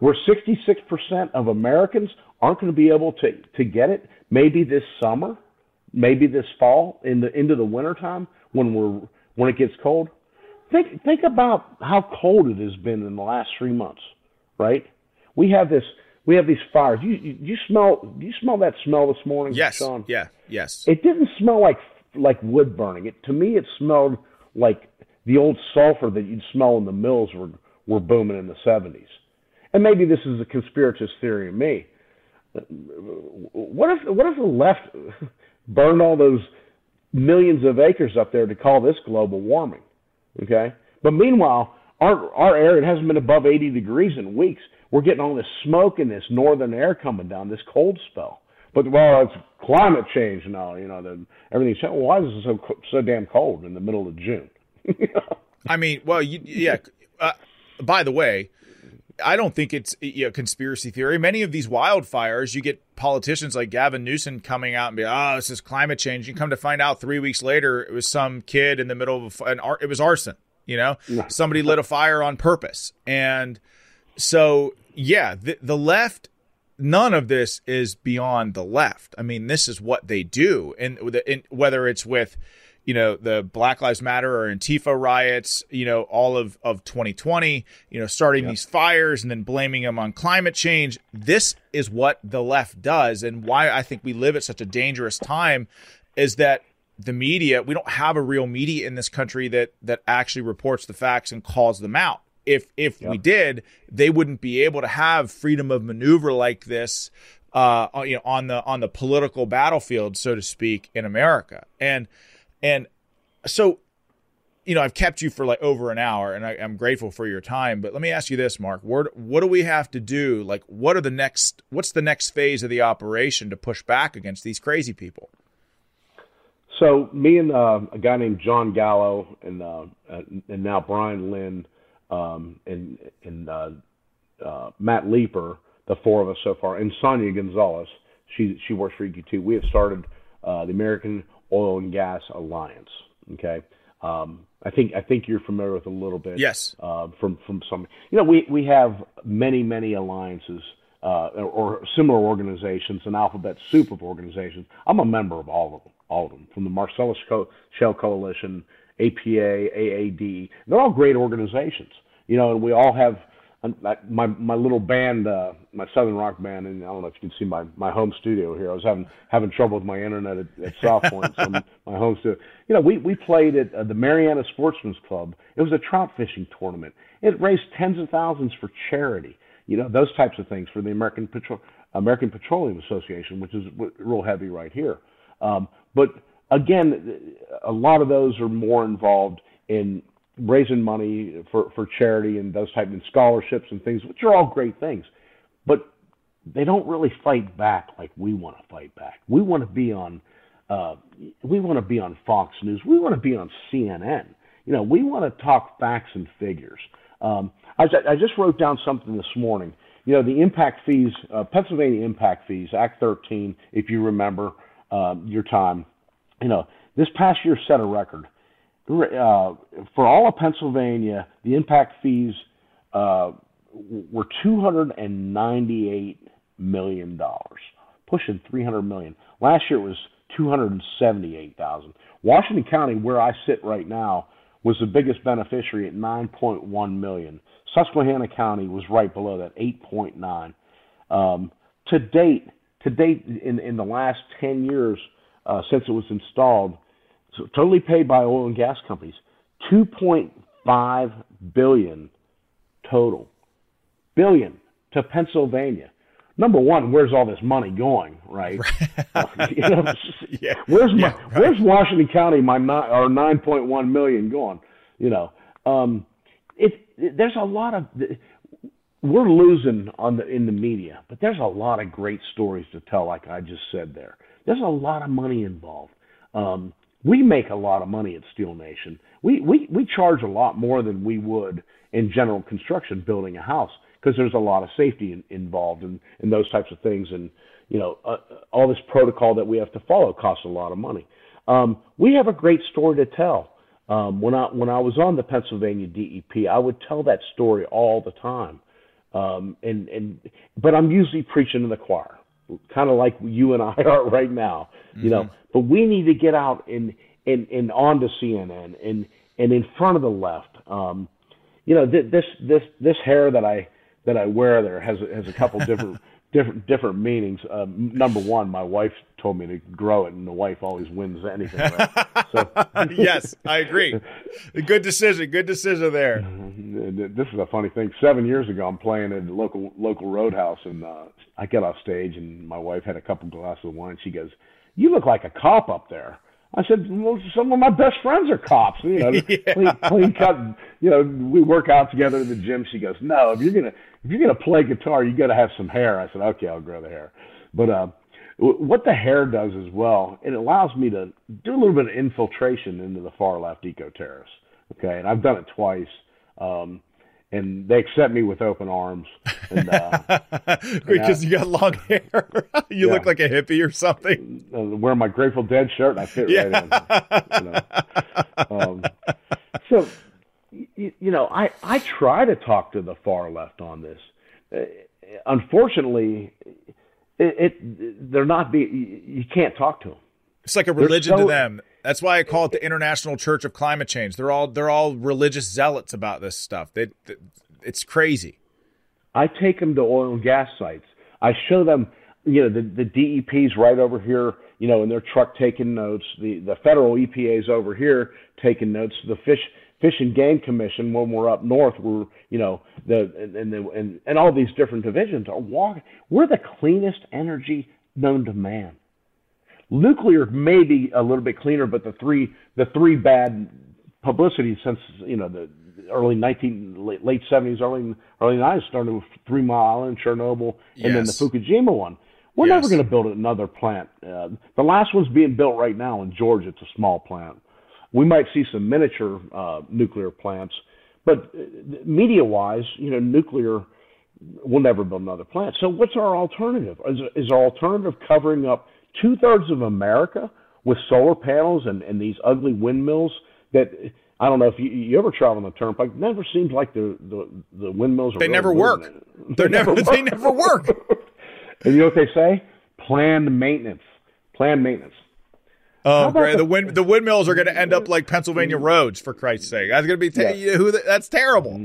Where 66% of Americans aren't going to be able to to get it. Maybe this summer, maybe this fall, in the into the wintertime when we're when it gets cold. Think think about how cold it has been in the last three months, right? We have this we have these fires. You you, you smell you smell that smell this morning, yes, Sean? Yeah, yes. It didn't smell like like wood burning. It to me it smelled like the old sulfur that you'd smell in the mills were were booming in the 70s. And maybe this is a conspiratorial theory of me. What if what if the left burned all those millions of acres up there to call this global warming. Okay, but meanwhile, our our air it hasn't been above 80 degrees in weeks. We're getting all this smoke and this northern air coming down, this cold spell. But well, it's climate change now. You know, the, everything's why is it so so damn cold in the middle of June? I mean, well, you, yeah. Uh, by the way, I don't think it's a conspiracy theory. Many of these wildfires, you get politicians like Gavin Newsom coming out and be, "Oh, this is climate change." You come to find out three weeks later, it was some kid in the middle of an it was arson. You know, somebody lit a fire on purpose, and so yeah, the, the left. None of this is beyond the left. I mean, this is what they do, and whether it's with you know, the Black Lives Matter or Antifa riots, you know, all of, of 2020, you know, starting these fires and then blaming them on climate change. This is what the left does. And why I think we live at such a dangerous time is that the media, we don't have a real media in this country that that actually reports the facts and calls them out. If if we did, they wouldn't be able to have freedom of maneuver like this uh you know on the on the political battlefield so to speak in America. And and so, you know, I've kept you for like over an hour and I, am grateful for your time. But let me ask you this, Mark. What, what do we have to do? Like, what are the next, what's the next phase of the operation to push back against these crazy people? So, me and uh, a guy named John Gallo and, uh, and now Brian Lynn um, and, and uh, uh, Matt Leeper, the four of us so far, and Sonia Gonzalez, she, she works for EQT. We have started uh, the American Oil and Gas Alliance. Okay. Um, I think I think you're familiar with a little bit. Yes. Uh, from from some, you know, we we have many many alliances uh, or, or, similar organizations, an alphabet soup of organizations. I'm a member of all of them, all of them, from the Marcellus Co- Shale Coalition, APA, AAD. They're all great organizations, you know, and we all have my my little band, uh, my southern rock band, and I don't know if you can see my, my home studio here. I was having having trouble with my internet at, at Southpointe, so my home studio. You know, we we played at uh, the Marianna Sportsman's Club. It was a trout fishing tournament. It raised tens of thousands for charity. You know, those types of things for the American Petro- American Petroleum Association, which is real heavy right here. Um, but again, a lot of those are more involved in raising money for, for charity and those type of scholarships and things, which are all great things. But they don't really fight back like we want to fight back. We want to be on uh, we want to be on Fox News. We want to be on CNN. You know, we want to talk facts and figures. Um, I, I just wrote down something this morning. You know, the impact fees, uh, Pennsylvania impact fees, Act 13, if you remember uh, your time. You know, this past year set a record uh, for all of Pennsylvania, the impact fees uh, were 298 million dollars, pushing 300 million. Last year it was 278,000. Washington County, where I sit right now, was the biggest beneficiary at 9.1 million. Susquehanna County was right below that, 8.9. Um, to date, to date, in in the last 10 years uh, since it was installed, so totally paid by oil and gas companies. 2.5 billion total. Billion to Pennsylvania. number one, where's all this money going, right? you know, yeah. Where's my, yeah, right. where's Washington County, my nine, or 9.1 million going? You know, um, it, it, there's a lot of, we're losing on the, in the media, but there's a lot of great stories to tell, like I just said there. There's a lot of money involved. Um, we make a lot of money at Steel Nation. We, we, we charge a lot more than we would in general construction building a house because there's a lot of safety in, involved in, in those types of things. And, you know, uh, all this protocol that we have to follow costs a lot of money. Um, we have a great story to tell. Um, when I when I was on the Pennsylvania DEP, I would tell that story all the time. Um, and and but I'm usually preaching to the choir, kind of like you and I are right now, you mm-hmm. know. But we need to get out and and and onto CNN and and in front of the left. Um, you know, th- this this this hair that I that I wear there has has a couple different different different meanings. Um, number one, my wife told me to grow it, and the wife always wins anything. Right? So, yes, I agree. Good decision. Good decision there. This is a funny thing. Seven years ago, I'm playing at a local local roadhouse, and uh, I get off stage, and my wife had a couple glasses of wine. She goes, "You look like a cop up there." I said, well, some of my best friends are cops. You know, yeah. clean, clean cut. You know, we work out together at the gym. She goes, no, if you're gonna if you're gonna play guitar, you got to have some hair. I said, okay, I'll grow the hair. But uh, what the hair does as well, it allows me to do a little bit of infiltration into the far left eco terrorists. Okay, and I've done it twice. Um, and they accept me with open arms. And, uh, because you got long hair, you yeah. look like a hippie or something. Uh, wear my Grateful Dead shirt, and I fit yeah. right in. You know? um, so, you, you, know, I I try to talk to the far left on this. Uh, unfortunately, it, it, they're not be you can't talk to them. It's like a religion so, to them. That's why I call it the International Church of Climate Change. They're all they're all religious zealots about this stuff. They, they, it's crazy. I take them to oil and gas sites. I show them, you know, the the DEP's right over here, you know, in their truck taking notes. The the federal EPA's over here taking notes. The fish Fish and Game Commission when we're up north, we're you know the and the and, and all these different divisions are walking. We're the cleanest energy known to man. Nuclear may be a little bit cleaner, but the three the three bad publicity since you know the early 19 late, late 70s, early early 90s started with Three Mile Island, Chernobyl, and yes. then the Fukushima one. We're yes. never going to build another plant. Uh, the last one's being built right now in Georgia. It's a small plant. We might see some miniature uh, nuclear plants, but uh, media-wise, you know, nuclear will never build another plant. So what's our alternative? Is, is our alternative covering up two thirds of America with solar panels and, and these ugly windmills that I don't know if you, you ever travel on the turnpike. It never seems like the the, the windmills. Are they, really never work. They never, never they never work. and you know what they say? Planned maintenance. Planned maintenance. Oh, great! The wind the windmills are going to end up like Pennsylvania roads, for Christ's sake. That's going to be te- yeah. who. That's terrible.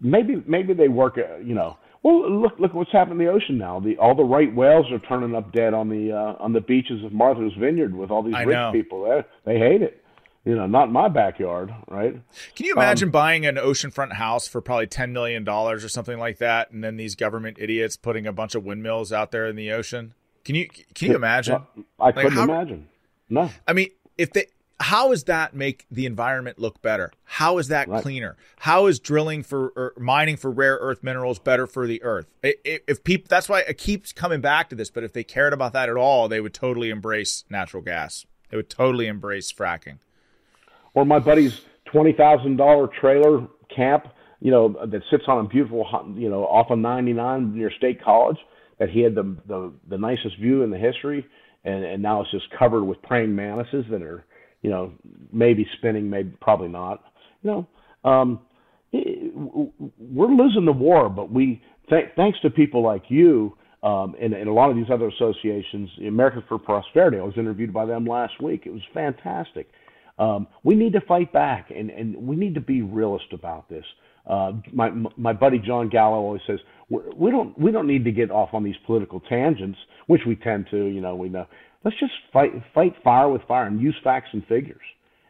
Maybe maybe they work. Uh, you know, well, look look what's happening in the ocean now. The all the right whales are turning up dead on the uh, on the beaches of Martha's Vineyard with all these I rich know. people. They they hate it. You know, not in my backyard, right? Can you imagine um, buying an oceanfront house for probably ten million dollars or something like that, and then these government idiots putting a bunch of windmills out there in the ocean? Can you can you imagine? I couldn't how, imagine. No. I mean, if they how does that make the environment look better? How is that right. cleaner? How is drilling for or mining for rare earth minerals better for the earth? If people, that's why it keeps coming back to this. But if they cared about that at all, they would totally embrace natural gas. They would totally embrace fracking. Or my buddy's twenty thousand dollar trailer camp, you know, that sits on a beautiful, you know, off of ninety nine near State College. That he had the, the the nicest view in the history, and and now it's just covered with praying mantises that are you know, maybe spinning, maybe probably not. You know, um, we're losing the war, but we th- thanks to people like you um, and, and a lot of these other associations, Americans for Prosperity. I was interviewed by them last week. It was fantastic. Um, we need to fight back, and, and we need to be realist about this. Uh, my my buddy John Gallo always says we don't we don't need to get off on these political tangents, which we tend to. You know, we know let's just fight fight fire with fire and use facts and figures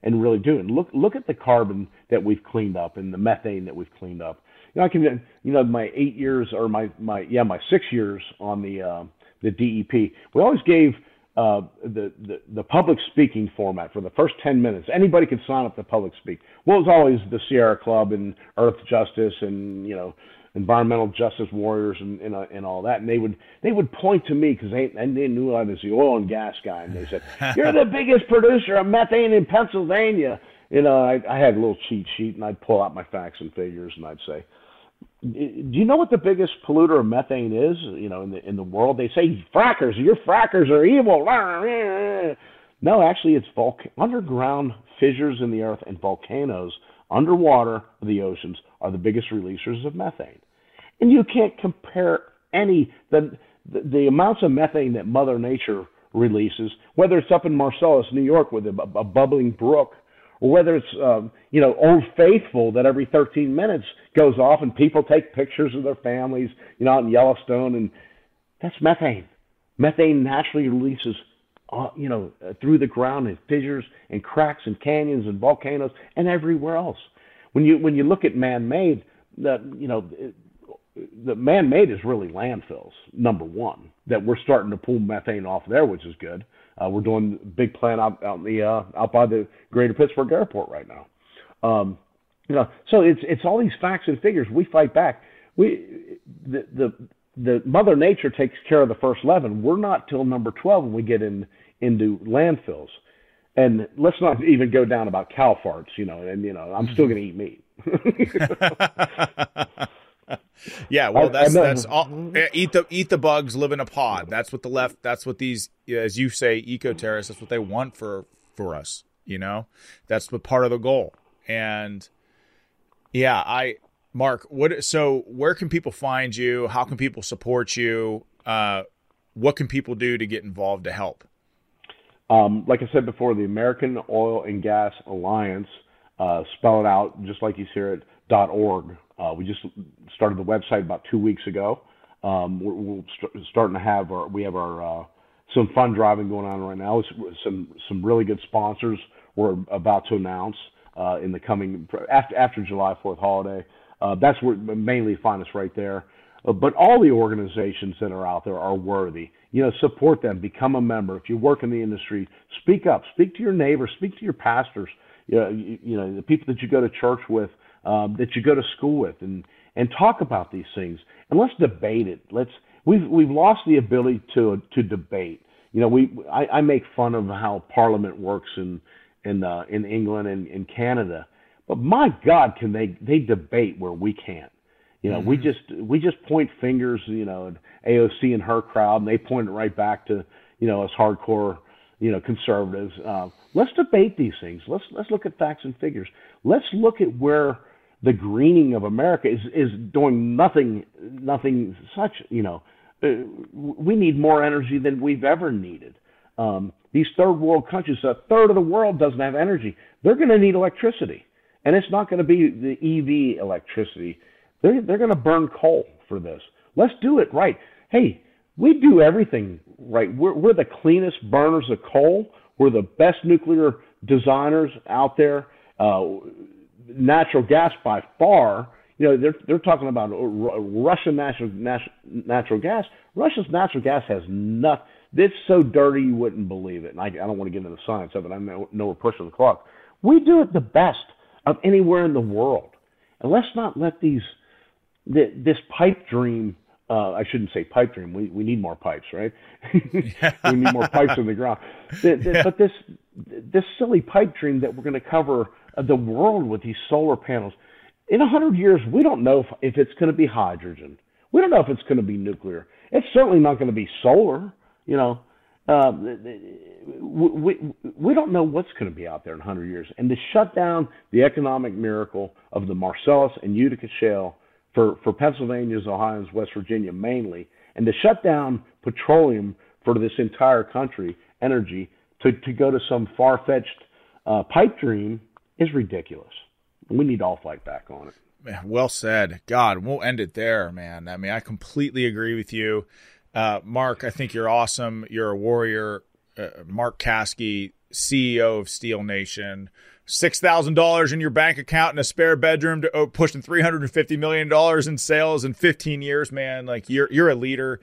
and really do. And look look at the carbon that we've cleaned up and the methane that we've cleaned up. You know, I can you know my eight years or my my yeah my six years on the uh, the DEP. We always gave uh, the, the the public speaking format for the first 10 minutes. Anybody could sign up to public speak. Well, it was always the Sierra Club and Earth Justice and you know environmental justice warriors and and, uh, and all that. And they would they would point to me because they and they knew I was the oil and gas guy, and they said, "You're the biggest producer of methane in Pennsylvania." You know, I, I had a little cheat sheet, and I'd pull out my facts and figures, and I'd say, do you know what the biggest polluter of methane is? You know, in the in the world, they say frackers. Your frackers are evil. No, actually, it's volc- underground fissures in the earth and volcanoes underwater the oceans are the biggest releasers of methane. And you can't compare any the, the the amounts of methane that Mother Nature releases, whether it's up in Marcellus, New York, with a, a bubbling brook or whether it's um, you know Old Faithful that every 13 minutes goes off and people take pictures of their families, you know, out in Yellowstone, and that's methane. Methane naturally releases, uh, you know, uh, through the ground in fissures and cracks and canyons and volcanoes and everywhere else. When you when you look at man-made, that you know. The man-made is really landfills. Number one, that we're starting to pull methane off there, which is good. Uh, we're doing a big plant out out the uh, out by the Greater Pittsburgh Airport right now. Um, you know, so it's it's all these facts and figures. We fight back. We the the the Mother Nature takes care of the first eleven. We're not till number twelve when we get in into landfills. And let's not even go down about cow farts, you know. And you know, I'm still going to eat meat. yeah, well, that's that's all. Eat the eat the bugs, live in a pod. That's what the left. That's what these, as you say, eco terrorists. That's what they want for for us. You know, that's what part of the goal. And yeah, I, Mark, what? So where can people find you? How can people support you? Uh, what can people do to get involved to help? Um, like I said before, the American Oil and Gas Alliance. Uh, spell it out just like you see it. Dot org uh, we just started the website about two weeks ago. Um, we're, we're st- starting to have our we have our uh, some fun driving going on right now. some some really good sponsors we're about to announce uh, in the coming after after July Fourth holiday. Uh, that's where mainly find us right there. Uh, but all the organizations that are out there are worthy. You know, support them, become a member. If you work in the industry, speak up, speak to your neighbors, speak to your pastors. You know, you, you know the people that you go to church with um, that you go to school with and and talk about these things and let's debate it. Let's we've we've lost the ability to to debate. You know, we I, I make fun of how Parliament works in in uh, in England and in Canada, but my God, can they they debate where we can't? You know, mm-hmm. we just we just point fingers. You know, at AOC and her crowd, and they point it right back to you know us hardcore you know conservatives. Uh, let's debate these things. Let's let's look at facts and figures. Let's look at where the greening of America is is doing nothing nothing such. You know, uh, we need more energy than we've ever needed. Um, these third world countries, a third of the world doesn't have energy. They're going to need electricity, and it's not going to be the EV electricity. They're they're going to burn coal for this. Let's do it right. Hey, we do everything right. We're we're the cleanest burners of coal. We're the best nuclear designers out there. Uh, natural gas by far. You know, they're they're talking about Russian natural natural gas. Russia's natural gas has nothing. It's so dirty you wouldn't believe it. And I, I don't want to get into the science of it. I know, know we're pushing the clock. We do it the best of anywhere in the world. And let's not let these this pipe dream. Uh, I shouldn't say pipe dream. We we need more pipes, right? we need more pipes in the ground. The, the, yeah. But this this silly pipe dream that we're going to cover the world with these solar panels. In a hundred years, we don't know if, if it's going to be hydrogen. We don't know if it's going to be nuclear. It's certainly not going to be solar. You know, uh, we, we don't know what's going to be out there in 100 years. And to shut down the economic miracle of the Marcellus and Utica Shale for, for Pennsylvania's, Ohio's, West Virginia mainly, and to shut down petroleum for this entire country, energy, to, to go to some far fetched uh, pipe dream is ridiculous. We need all fight back on it. well said. God, we'll end it there, man. I mean, I completely agree with you. Uh, Mark, I think you're awesome. You're a warrior. Uh, Mark Caskey, CEO of Steel Nation. Six thousand dollars in your bank account and a spare bedroom to oh, pushing three hundred and fifty million dollars in sales in fifteen years, man. Like you're you're a leader.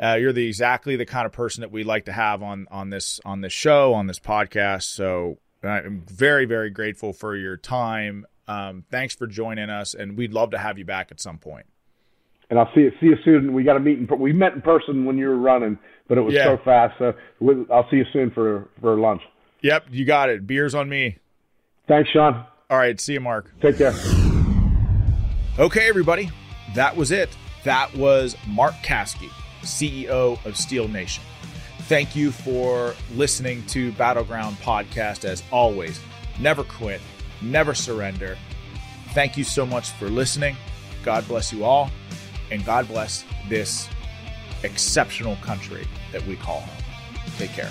Uh, you're the exactly the kind of person that we like to have on on this on this show on this podcast. So I'm very very grateful for your time. Um, thanks for joining us, and we'd love to have you back at some point. And I'll see you see you soon. We got to meet in we met in person when you were running, but it was yeah. so fast. So I'll see you soon for for lunch. Yep, you got it. Beers on me. Thanks, Sean. All right, see you, Mark. Take care. Okay, everybody, that was it. That was Mark Caskey, CEO of Steel Nation. Thank you for listening to Battleground Podcast. As always, never quit, never surrender. Thank you so much for listening. God bless you all, and God bless this exceptional country that we call home. Take care.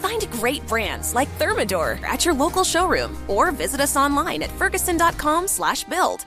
Find great brands like Thermador at your local showroom or visit us online at ferguson.com/build.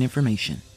important information.